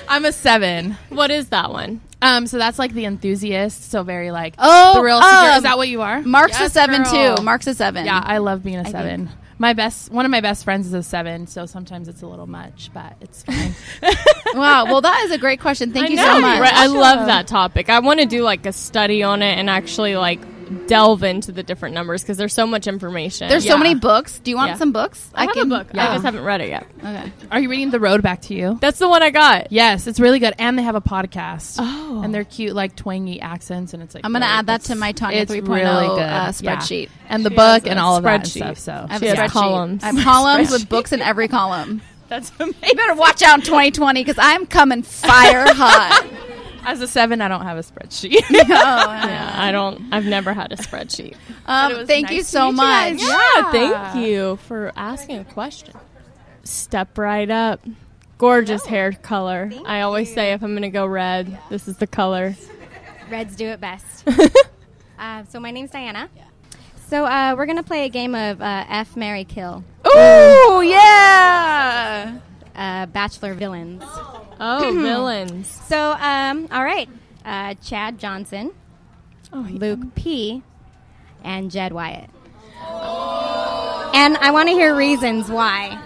I'm a seven. What is that one? Um, so that's like the enthusiast. So very like Oh, thrill seeker. um, Is that what you are? Mark's a seven girl. too. Mark's a seven. Yeah, I love being a think. seven. My best, one of my best friends is a seven, so sometimes it's a little much, but it's fine. [LAUGHS] wow. Well, that is a great question. Thank I you know, so much. right? I love that topic. I want to do like a study on it and actually like delve into the different numbers because there's so much information. There's Yeah. so many books. Do you want Yeah. some books? I, have a book. I just haven't read it yet. Okay. Are you reading The Road Back to You? That's the one I got. Yes, it's really good, and they have a podcast. Oh. and they're cute, like twangy accents, and it's like I'm gonna really- add that to my Tanya it's 3.0 really good. uh, Yeah. spreadsheet. and the She book has a and all of that and spreadsheet. stuff. So I have She a has spreadsheet. columns. I have columns with books in every column. [LAUGHS] that's amazing. You better watch out in 2020 because I'm coming fire [LAUGHS] hot. [LAUGHS] As a seven, I don't have a spreadsheet. Oh, [LAUGHS] Yeah, [LAUGHS] I don't. I've never had a spreadsheet. Um, thank nice you so meet you much. Yeah, thank you for asking a question. Step right up. Gorgeous hair color. I always say if I'm going to go red, this is the color. Reds do it best. uh, so my name's Diana. So uh, we're gonna play a game of uh, F, Mary, Kill, Ooh, yeah. Uh, Bachelor villains. Oh, [LAUGHS] villains. So um, all right, uh, Chad Johnson, Oh, he- Luke P, and Jed Wyatt. And I want to hear reasons why.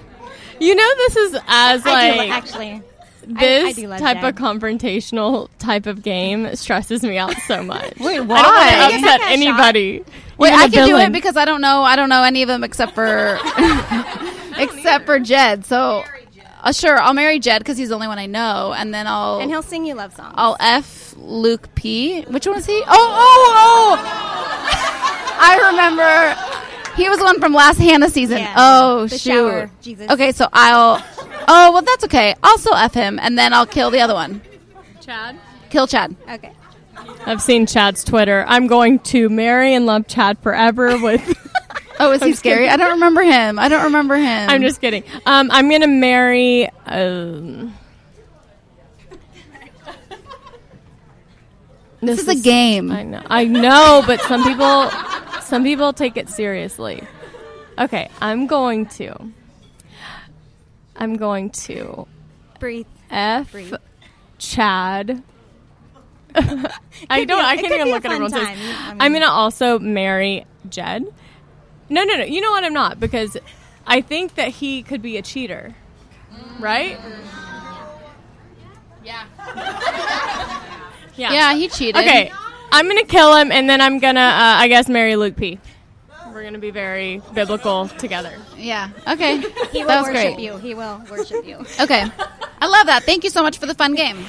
You know, this is as I do like lo- actually. this I do type Jed. of confrontational type of game stresses me out so much. Wait, I don't why? want to Give upset that a shot. anybody. Wait, Even I a can do villain. it because I don't know. I don't know any of them except for [LAUGHS] [LAUGHS] except for Jed. So, uh, sure, I'll marry Jed because he's the only one I know, and then I'll and he'll sing you love songs. I'll f Luke P. Which one is he? Oh, oh, oh! [LAUGHS] I remember. He was the one from last Hannah season. Yeah. Oh, The shoot. shower Jesus. Okay, so I'll. Oh, well, that's okay. I'll still f him, and then I'll kill the other one. Chad. Kill Chad. Okay. I've seen Chad's Twitter. I'm going to marry and love Chad forever with. [LAUGHS] Oh, is he scary? I don't remember him. I don't [LAUGHS] remember him. I'm just kidding. Um, I'm gonna marry. Um, This is a game. I know. I know, but some people, some people take it seriously. Okay, I'm going to. I'm going to Breathe. f Breathe. Chad. [LAUGHS] I don't. be I can't even look at everyone's face. I mean- I'm gonna also marry Jed. No, no, no. You know what? I'm not because I think that he could be a cheater, right? Yeah. Yeah. yeah, he cheated. Okay, I'm gonna kill him, and then I'm gonna, uh, I guess, marry Luke P. We're gonna be very biblical together. Yeah. Okay. He will that was worship great. you. He will worship you. Okay. I love that. Thank you so much for the fun game.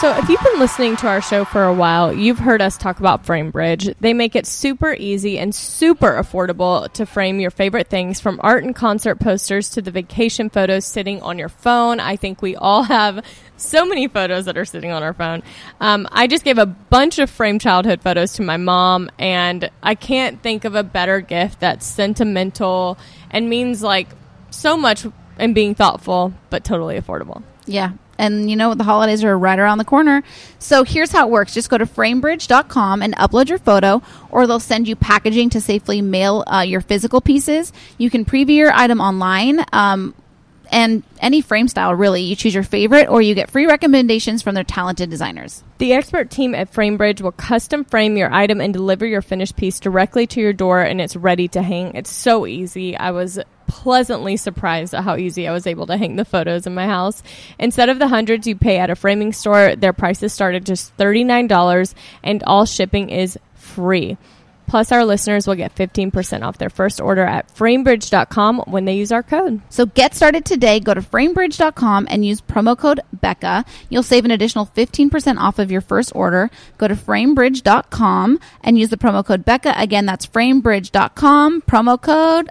So, if you've been listening to our show for a while, you've heard us talk about FrameBridge. They make it super easy and super affordable to frame your favorite things from art and concert posters to the vacation photos sitting on your phone. I think we all have so many photos that are sitting on our phone. Um, I just gave a bunch of framed childhood photos to my mom, and I can't think of a better gift that's sentimental and means like so much and being thoughtful, but totally affordable. Yeah. And you know the holidays are right around the corner. So here's how it works. Just go to framebridge.com and upload your photo or they'll send you packaging to safely mail uh, your physical pieces. You can preview your item online. Um, and any frame style, really. You choose your favorite, or you get free recommendations from their talented designers. The expert team at FrameBridge will custom frame your item and deliver your finished piece directly to your door, and it's ready to hang. It's so easy. I was pleasantly surprised at how easy I was able to hang the photos in my house. Instead of the hundreds you pay at a framing store, their prices start at just $39, and all shipping is free. Plus, our listeners will get 15% off their first order at framebridge.com when they use our code. So get started today. Go to framebridge.com and use promo code Becca. You'll save an additional 15% off of your first order. Go to framebridge.com and use the promo code Becca. Again, that's framebridge.com, promo code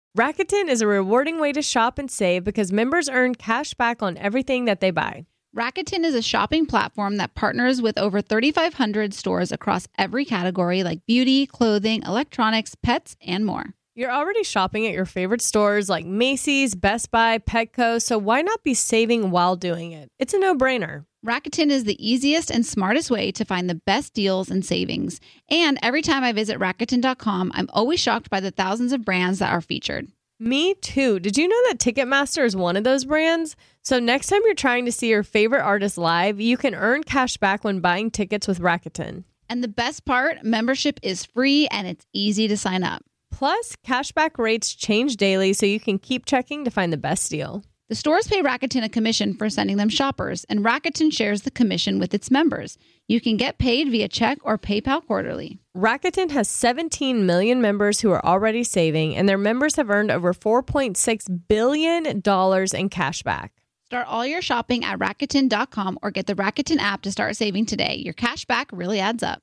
Rakuten is a rewarding way to shop and save because members earn cash back on everything that they buy. Rakuten is a shopping platform that partners with over 3,500 stores across every category like beauty, clothing, electronics, pets, and more. You're already shopping at your favorite stores like Macy's, Best Buy, Petco, so why not be saving while doing it? It's a no brainer. Rakuten is the easiest and smartest way to find the best deals and savings. And every time I visit Rakuten.com, I'm always shocked by the thousands of brands that are featured. Me too. Did you know that Ticketmaster is one of those brands? So next time you're trying to see your favorite artist live, you can earn cash back when buying tickets with Rakuten. And the best part membership is free and it's easy to sign up. Plus, cashback rates change daily, so you can keep checking to find the best deal. The stores pay Rakuten a commission for sending them shoppers, and Rakuten shares the commission with its members. You can get paid via check or PayPal quarterly. Rakuten has 17 million members who are already saving, and their members have earned over $4.6 billion in cashback. Start all your shopping at Rakuten.com or get the Rakuten app to start saving today. Your cash back really adds up.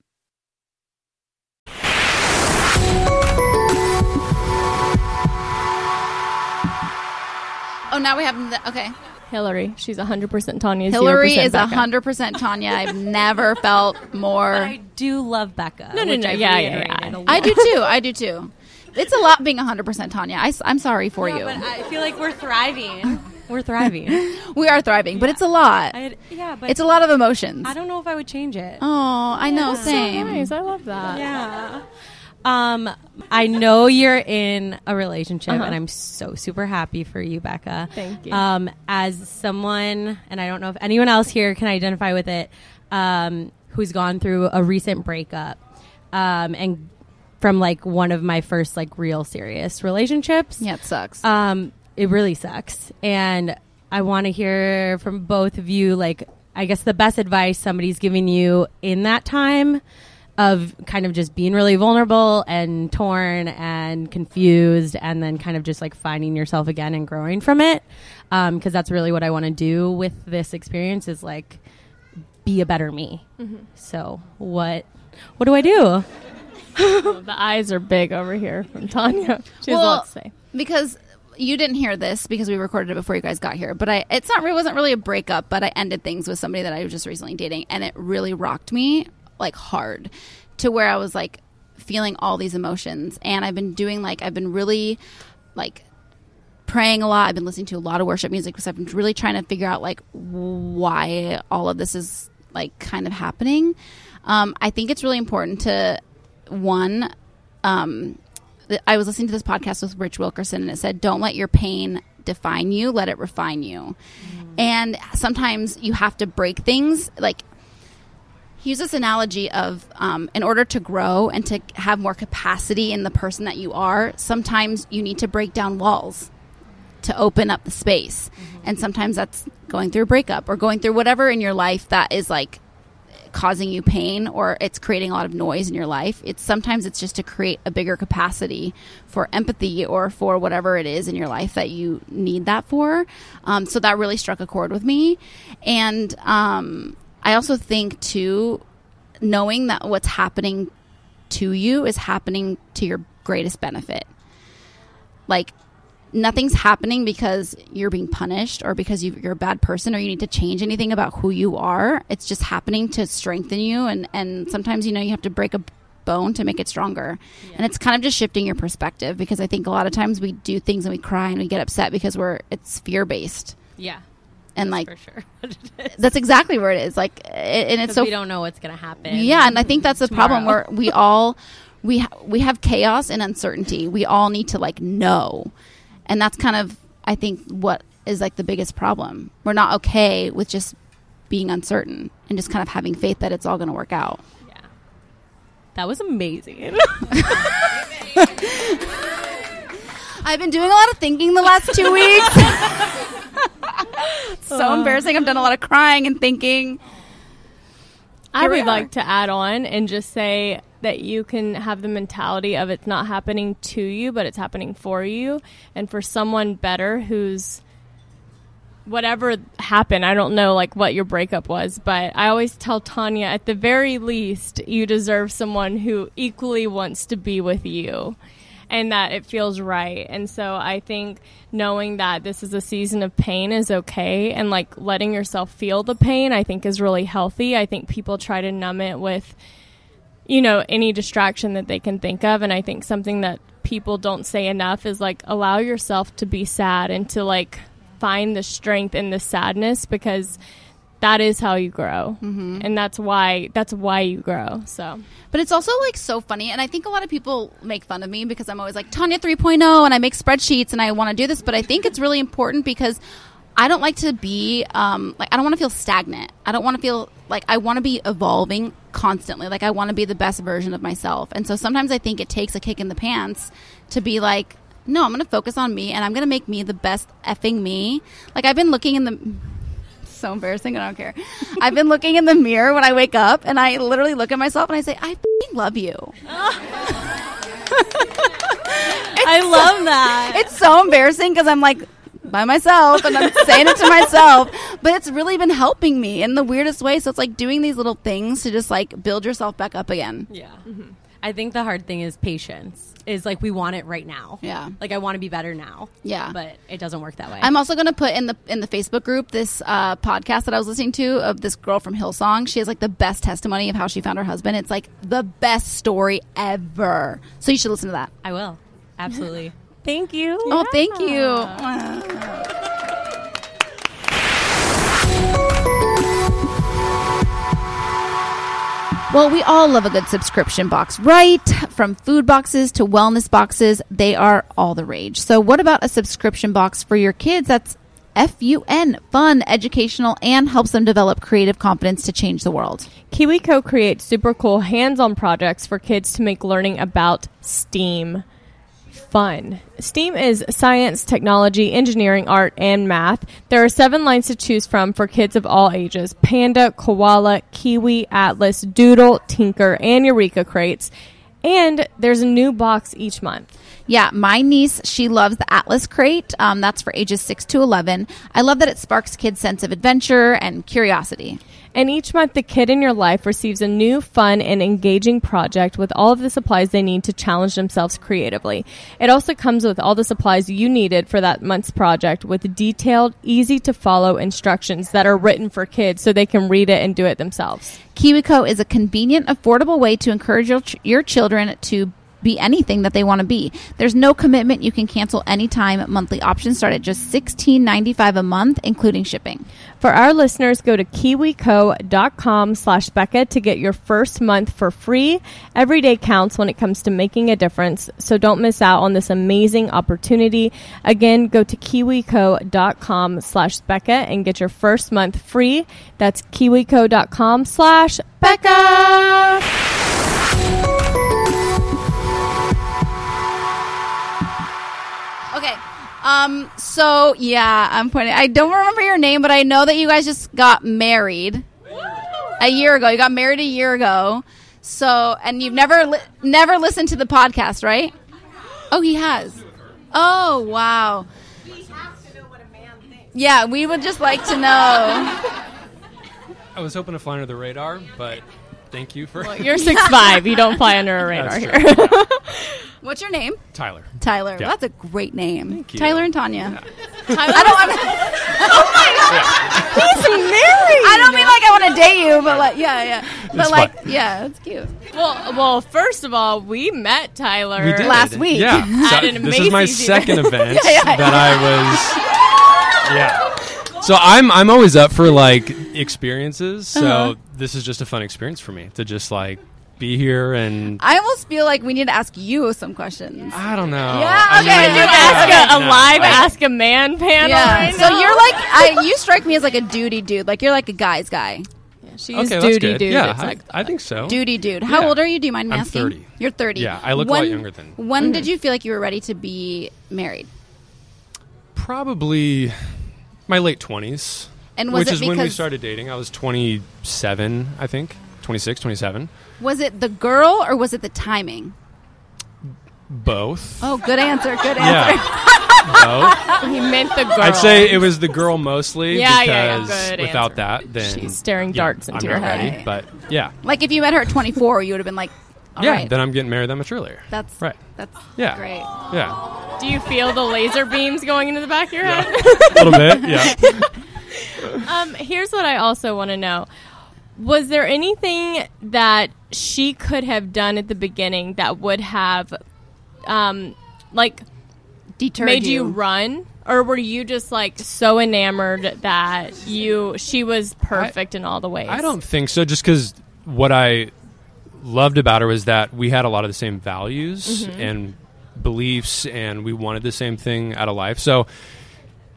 Oh, now we have the okay. Hillary. She's 100% Tanya. Hillary 0% is Becca. hundred percent Tanya. I've never [LAUGHS] felt more. I do love Becca. No, no, no, I've yeah, yeah, yeah. a I lot. do too. I do too. It's a lot being hundred percent Tanya. I, am sorry for Yeah, you. but I feel like we're thriving. [LAUGHS] We're thriving. we are thriving, but it's a lot. I, yeah, but it's a lot of emotions. I don't know if I would change it. Oh, I know. That's so Same. nice. I love that. Yeah. Um, I know you're in a relationship, Uh-huh. and I'm so super happy for you, Becca. Thank you. Um, as someone, and I don't know if anyone else here can identify with it, um, who's gone through a recent breakup, um, and from like one of my first like real serious relationships. Yeah, it sucks. Um, it really sucks, and I want to hear from both of you, like I guess the best advice somebody's giving you in that time of kind of just being really vulnerable and torn and confused and then kind of just like finding yourself again and growing from it because that's really what i want to do with this experience is like be a better me Mhm. so what what do i do Oh, [LAUGHS] the eyes are big over here from Tanya. She has a lot to say. because you didn't hear this because we recorded it before you guys got here. But I, it's not, it wasn't really a breakup. But I ended things with somebody that I was just recently dating, and it really rocked me like hard, to where I was like feeling all these emotions. And I've been doing like I've been really like praying a lot. I've been listening to a lot of worship music because I've been really trying to figure out like why all of this is like kind of happening. Um, I think it's really important to one. Um, I was listening to this podcast with Rich Wilkerson, and it said, "Don't let your pain define you; let it refine you." And sometimes you have to break things like he used this analogy of um, in order to grow and to have more capacity in the person that you are sometimes you need to break down walls to open up the space. And sometimes that's going through a breakup or going through whatever in your life that is like causing you pain or it's creating a lot of noise in your life. It's sometimes it's just to create a bigger capacity for empathy or for whatever it is in your life that you need that for. Um, so that really struck a chord with me. And um, i also think too knowing that what's happening to you is happening to your greatest benefit like nothing's happening because you're being punished or because you, you're a bad person or you need to change anything about who you are. It's just happening to strengthen you. And, and sometimes, you know, you have to break a bone to make it stronger. And it's kind of just shifting your perspective because I think a lot of times we do things and we cry and we get upset because we're, it's fear based. yeah And like, for sure [LAUGHS] that's exactly where it is. Like, and it's so we don't know what's gonna happen yeah, and I think that's the problem where we [LAUGHS] all we ha- we have chaos and uncertainty. We all need to like know, and that's kind of I think what is like the biggest problem. We're not okay with just being uncertain and just kind of having faith that it's all going to work out. Yeah that was amazing [LAUGHS] I've been doing a lot of thinking the last two weeks. [LAUGHS] so embarrassing. I've done a lot of crying and thinking. I Here would like to add on and just say that you can have the mentality of it's not happening to you, but it's happening for you. And for someone better who's whatever happened, I don't know like what your breakup was, but I always tell Tanya at the very least you deserve someone who equally wants to be with you and that it feels right. And so I think knowing that this is a season of pain is okay and like letting yourself feel the pain I think is really healthy. I think people try to numb it with you know any distraction that they can think of and I think something that people don't say enough is like allow yourself to be sad and to like find the strength in the sadness because that is how you grow. Mhm. And that's why that's why you grow. So But it's also like so funny, and I think a lot of people make fun of me because I'm always like Tanya 3.0, and I make spreadsheets, and I want to do this. But I think it's really important because I don't like to be um, like I don't want to feel stagnant. I don't want to feel like I want to be evolving constantly. Like I want to be the best version of myself. And so sometimes I think it takes a kick in the pants to be like, no, I'm going to focus on me, and I'm going to make me the best effing me. Like I've been looking in the so embarrassing. I don't care. I've been looking in the mirror when I wake up, and I literally look at myself and I say, "I f***ing love you." [LAUGHS] I love that. It's so embarrassing because I'm like by myself and I'm saying it to myself, but it's really been helping me in the weirdest way. So it's like doing these little things to just like build yourself back up again. Yeah. Mm-hmm. I think the hard thing is patience. Is like we want it right now. Yeah. Like I want to be better now. Yeah. But it doesn't work that way. I'm also going to put in the in the Facebook group this uh, podcast that I was listening to of this girl from Hillsong. She has like the best testimony of how she found her husband. It's like the best story ever. So you should listen to that. I will. Absolutely. [LAUGHS] Thank you. Oh, thank you. [LAUGHS] Well, we all love a good subscription box, right? From food boxes to wellness boxes, they are all the rage. So, what about a subscription box for your kids that's FUN, fun, educational, and helps them develop creative confidence to change the world? KiwiCo creates super cool hands-on projects for kids to make learning about STEAM fun. STEAM is science, technology, engineering, art, and math. There are seven lines to choose from for kids of all ages Panda, Koala, Kiwi, Atlas, Doodle, Tinker, and Eureka crates. And there's a new box each month. Yeah, my niece, she loves the Atlas crate. Um, that's for ages 6 to 11. I love that it sparks kids' sense of adventure and curiosity. And each month, the kid in your life receives a new, fun, and engaging project with all of the supplies they need to challenge themselves creatively. It also comes with all the supplies you needed for that month's project with detailed, easy to follow instructions that are written for kids so they can read it and do it themselves. KiwiCo is a convenient, affordable way to encourage your, ch- your children to be anything that they want to be. There's no commitment. You can cancel anytime. Monthly options start at just $16.95 a month, including shipping. For our listeners, go to kiwico.com slash Becca to get your first month for free. Every day counts when it comes to making a difference, so don't miss out on this amazing opportunity. Again, go to kiwico.com slash Becca and get your first month free. That's kiwico.com slash Becca. Um, so yeah, I'm pointing. I don't remember your name, but I know that you guys just got married a year ago. You got married a year ago. So, and you've never li- never listened to the podcast, right? Oh, he has. Oh, wow. Yeah, we would just like to know. [LAUGHS] I was hoping to fly under the radar, but thank you for. Well, you're six five. You don't fly under a [LAUGHS] radar here. [LAUGHS] true. What's your name? Tyler. Tyler. Yeah. That's a great name. Thank you. Tyler and Tanya. [LAUGHS] Tyler, I don't. I'm, oh my [LAUGHS] god, he's married. I don't mean like I want to date you, but like yeah, yeah. But It's like fun. yeah, it's cute. Well, well, first of all, we met Tyler We. Last week. Yeah. [LAUGHS] At So an this is my Macy's second event. event Yeah, yeah, that I was. Yeah. So I'm I'm always up for like experiences. So Uh-huh. this is just a fun experience for me to just like be here and I almost feel like we need to ask you some questions. I don't know. Yeah, I okay, mean, you ask a, a no. live Ask a Man panel. Yeah. right So now? you're like I. You strike me as like a duty dude. Like you're like a guy's guy. Yeah, she's Okay, that's duty good. dude. Yeah, I, like, I think so. Duty dude. How Yeah. old are you? Do you mind me I'm asking? 30. You're 30. Yeah, I look a lot younger than- When Mhm. did you feel like you were ready to be married? Probably my late twenties. And was which it is when we started dating. I was 27, I think. 26, 27. Was it the girl or was it the timing? Both. Oh, good answer. Good Yeah. answer. Both. he meant the girl. I'd say it was the girl mostly Yeah, yeah, yeah. because Good without answer. that, then She's staring yeah, darts into I'm your not head. ready, But yeah, like if you met her at 24, you would have been like, all yeah. right. Then I'm getting married that much earlier. That's right. That's Yeah. great. Yeah, Do you feel the laser beams going into the back of your head? a little bit. Yeah. [LAUGHS] um, here's what I also want to know. Was there anything that she could have done at the beginning that would have, um, like, Deterred made you. you. run, or were you just like so enamored that you she was perfect in all the ways? I don't think so. Just because what I loved about her was that we had a lot of the same values Mhm. and beliefs, and we wanted the same thing out of life. So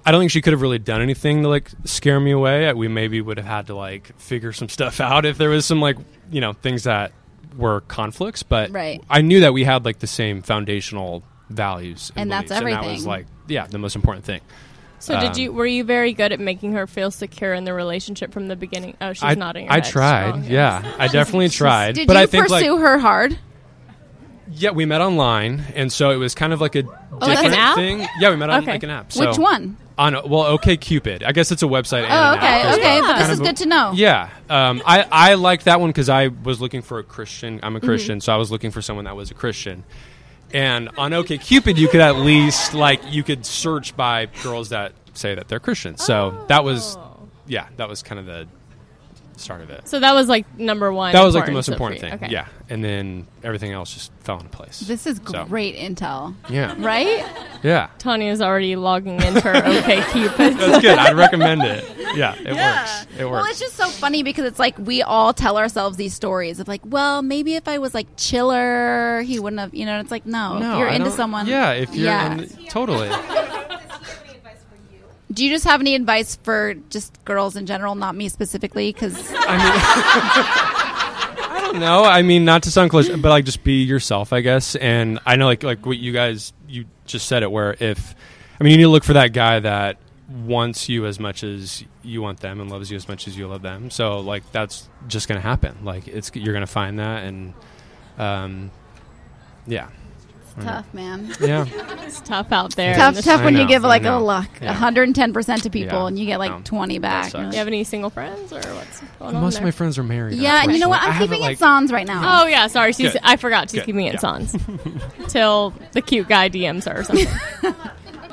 I don't think she could have really done anything to like scare me away. We maybe would have had to like figure some stuff out if there was some like you know things that were conflicts. But Right. I knew that we had like the same foundational values, And that's beliefs, And that was everything. like yeah, the most important thing. So did Um, you were you very good at making her feel secure in the relationship from the beginning? Oh, she's I, nodding. Her I head. tried. Strong, yeah, I [LAUGHS] definitely tried. Did but you I think like pursue her hard? Yeah, we met online, and so it was kind of like a Oh, that's different an app? thing. Yeah, we met on Okay. like an app. Which one? On well, OK Cupid. I guess it's a website. and Oh, okay, app okay, but this is a- good to know. Yeah, um, I I liked that one because I was looking for a Christian. I'm a Mhm. Christian, so I was looking for someone that was a Christian. And on OK Cupid, you could at least like you could search by girls that say that they're Christian. So that was yeah, that was kind of the start of it. So that was like number one. That was like the most important thing. you. Yeah, and then everything else just fell into place. This is So, great intel. Yeah. Right? Yeah. Tanya's already logging into her [LAUGHS] OK Cupid. That's good. I'd recommend it. Yeah, it Yeah. works. It works. Well, it's just so funny because it's like we all tell ourselves these stories of like, well, maybe if I was like chiller, he wouldn't have, you know. It's like, no, No, if you're I into don't- someone, Yeah, if you're yeah. in, totally. [LAUGHS] Do you just have any advice for just girls in general, not me specifically? Because I mean, [LAUGHS] I don't know. I mean, not to sound cliche, but like just be yourself, I guess. And I know, like, like what you guys you just said it. Where if, I mean, you need to look for that guy that wants you as much as you want them and loves you as much as you love them. So like that's just gonna happen. Like it's you're gonna find that, and um, yeah. It's tough, man. Yeah. [LAUGHS] it's tough out there. tough, tough the when you give I like a know. luck, Yeah. 110 percent to people, Yeah. and you get like No. 20 back. Do you have any single friends or what's going on Most of my friends are married. yeah, and you know what? I'm unfortunately. keeping I it haven't, sans right now. Oh yeah, sorry. She's Good. I forgot she's Good. keeping it Yeah. sans [LAUGHS] till the cute guy DMs her or something. [LAUGHS]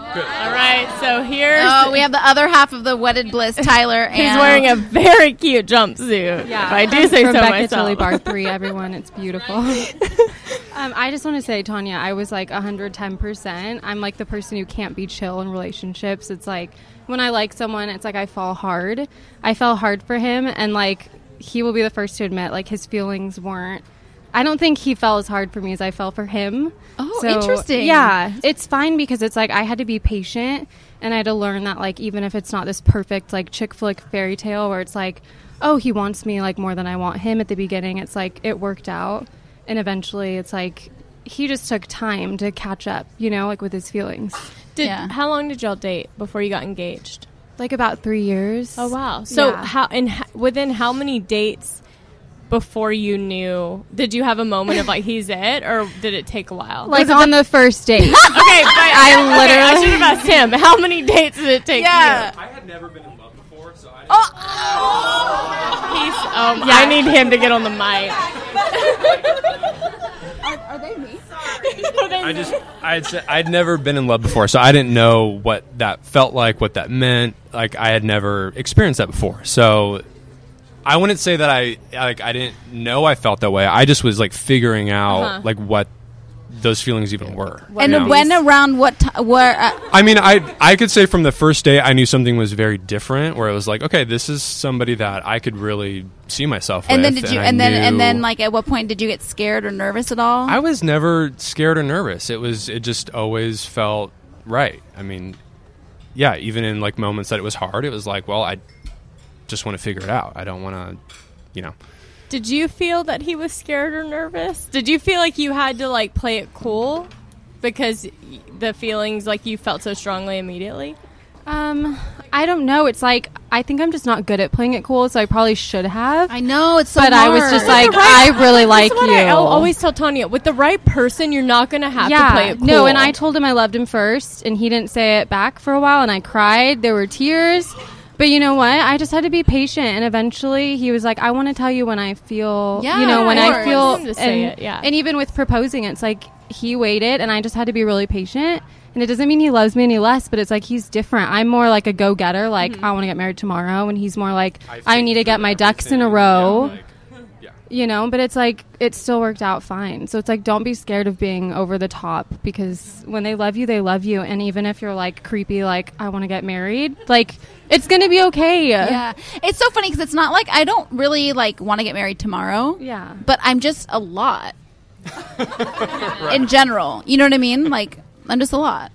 All right, so here's Oh, we have the other half of the wedded bliss, Tyler. And he's wearing a very cute jumpsuit. Yeah, if I do say so Rebecca myself. Tilley Bar Three, everyone, it's beautiful. Um, I just want to say, Tanya, I was like 110. percent I'm like the person who can't be chill in relationships. It's like when I like someone, it's like I fall hard. I fell hard for him, and like he will be the first to admit, like his feelings weren't. I don't think he fell as hard for me as I fell for him. Oh, So, interesting. Yeah, it's fine because it's like I had to be patient and I had to learn that like even if it's not this perfect like chick flick fairy tale where it's like, oh, he wants me like more than I want him at the beginning, it's like it worked out and eventually it's like he just took time to catch up, you know, like with his feelings. Did how long did y'all date before you got engaged? Like about 3 years. Oh wow! So Yeah. how and h- within how many dates before you knew? Did you have a moment of like he's it, or did it take a while? like on the first date. [LAUGHS] okay, but I okay, I literally- should have asked him. How many dates did it take Yeah. you? I had never been in love before, so I He's, um, I need him to get on the mic. Are, they me? [LAUGHS] I just I'd say, I'd never been in love before, so I didn't know what that felt like, what that meant. Like I had never experienced that before, so I wouldn't say that I like I didn't know I felt that way. I just was like figuring out Uh-huh. like what those feelings even were. And you know? when around what ti where? Uh, I mean, I I could say from the first day I knew something was very different. Where it was like, okay, this is somebody that I could really see myself. and then with, did you? I And then and then like at what point did you get scared or nervous at all? I was never scared or nervous. It was it just always felt right. I mean, yeah, even in like moments that it was hard, it was like, well, I just want to figure it out. I don't want to, you know. Did you feel that he was scared or nervous? Did you feel like you had to like play it cool because the feelings like you felt so strongly immediately? Um, I don't know. It's like I think I'm just not good at playing it cool, so I probably should have. I know it's so but I was just With like, right- I really like you. I al- always tell Tanya with the right person, you're not going to have to play it cool. No, and I told him I loved him first, and he didn't say it back for a while, and I cried. There were tears. But you know what? I just had to be patient, and eventually he was like, "I want to tell you when I feel, Yeah, you know, when of I course. feel." Him to say and, it, yeah. and even with proposing, it's like he waited, and I just had to be really patient. And it doesn't mean he loves me any less, but it's like he's different. I'm more like a go-getter, like Mm-hmm. I want to get married tomorrow, and he's more like I, need to get my ducks in a row you know but it's like it still worked out fine so it's like don't be scared of being over the top because when they love you they love you and even if you're like creepy like i want to get married like it's gonna be okay yeah, it's so funny because it's not like I don't really like want to get married tomorrow. Yeah. but I'm just a lot [LAUGHS] in general. You know what I mean? Like I'm just a lot.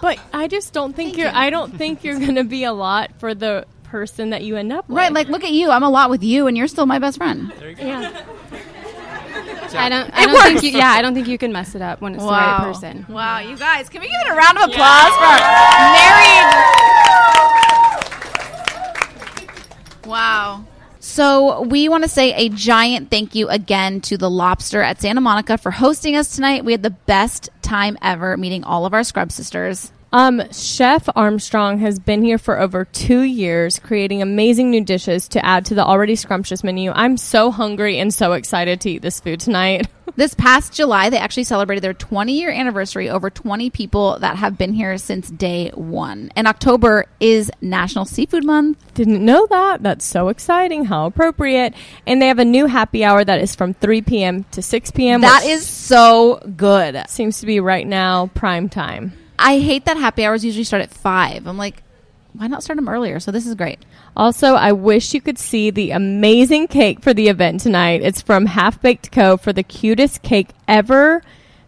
But I just don't think you're. I don't think you're going to be a lot for the person that you end up with. Right? Like look at you. I'm a lot with you, and you're still my best friend. There you go. Yeah. i don't i It don't think you, yeah i don't think you can mess it up when it's the right person Wow, you guys, can we give it a round of applause for our married? Wow. So, we want to say a giant thank you again to the Lobster at Santa Monica for hosting us tonight. We had the best time ever meeting all of our scrub sisters. Um, Chef Armstrong has been here for over two years, creating amazing new dishes to add to the already scrumptious menu. I'm so hungry and so excited to eat this food tonight. [LAUGHS] This past July, they actually celebrated their 20 year anniversary. Over 20 people that have been here since day one. And October is National Seafood Month. Didn't know that. That's so exciting. How appropriate. And they have a new happy hour that is from 3 p.m. to 6 p.m. That is so good. Seems to be right now prime time. I hate that happy hours usually start at 5. I'm like, why not start them earlier? So this is great. Also, I wish you could see the amazing cake for the event tonight. It's from Half Baked Co. for the cutest cake ever.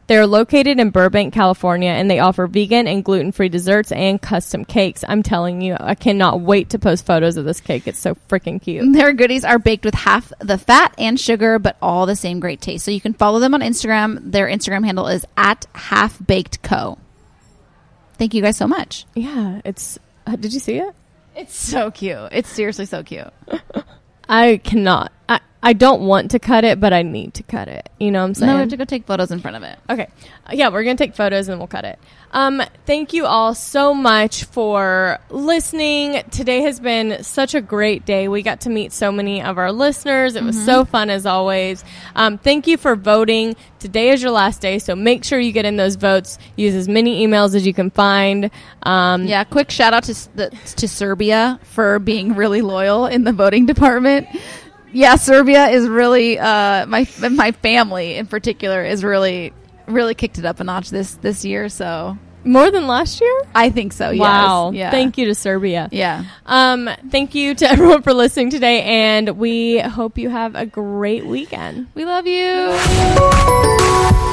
They're located in Burbank, California, and they offer vegan and gluten free desserts and custom cakes. I'm telling you, I cannot wait to post photos of this cake. It's so freaking cute. Their goodies are baked with half the fat and sugar, but all the same great taste. So you can follow them on Instagram. Their Instagram handle is at Half Baked Co. Thank you guys so much. Yeah, it's. Uh, did you see it? It's so cute. It's seriously so cute. [LAUGHS] I cannot. I, I don't want to cut it, but I need to cut it. You know what I'm saying? No, we have to go take photos in front of it. Okay. Uh, Yeah, we're going to take photos and we'll cut it. Um, thank you all so much for listening. Today has been such a great day. We got to meet so many of our listeners. It was Mhm. so fun as always. Um, thank you for voting. Today is your last day, so make sure you get in those votes. Use as many emails as you can find. Um, Yeah, quick shout out to the, to Serbia for being really loyal in the voting department. Yeah, Serbia is really uh, my my family in particular is really really kicked it up a notch this this year. So more than last year, I think so. yes. Wow. Yeah. Thank you to Serbia. Yeah. Um, thank you to [LAUGHS] everyone for listening today, and we hope you have a great weekend. We love you.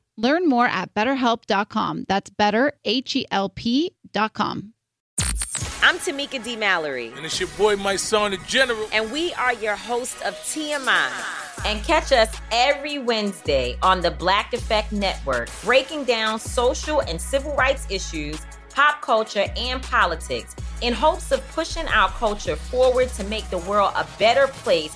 Learn more at betterhelp.com. That's better, H E L P.com. I'm Tamika D. Mallory. And it's your boy, Mysonne, the General. And we are your hosts of TMI. And catch us every Wednesday on the Black Effect Network, breaking down social and civil rights issues, pop culture, and politics in hopes of pushing our culture forward to make the world a better place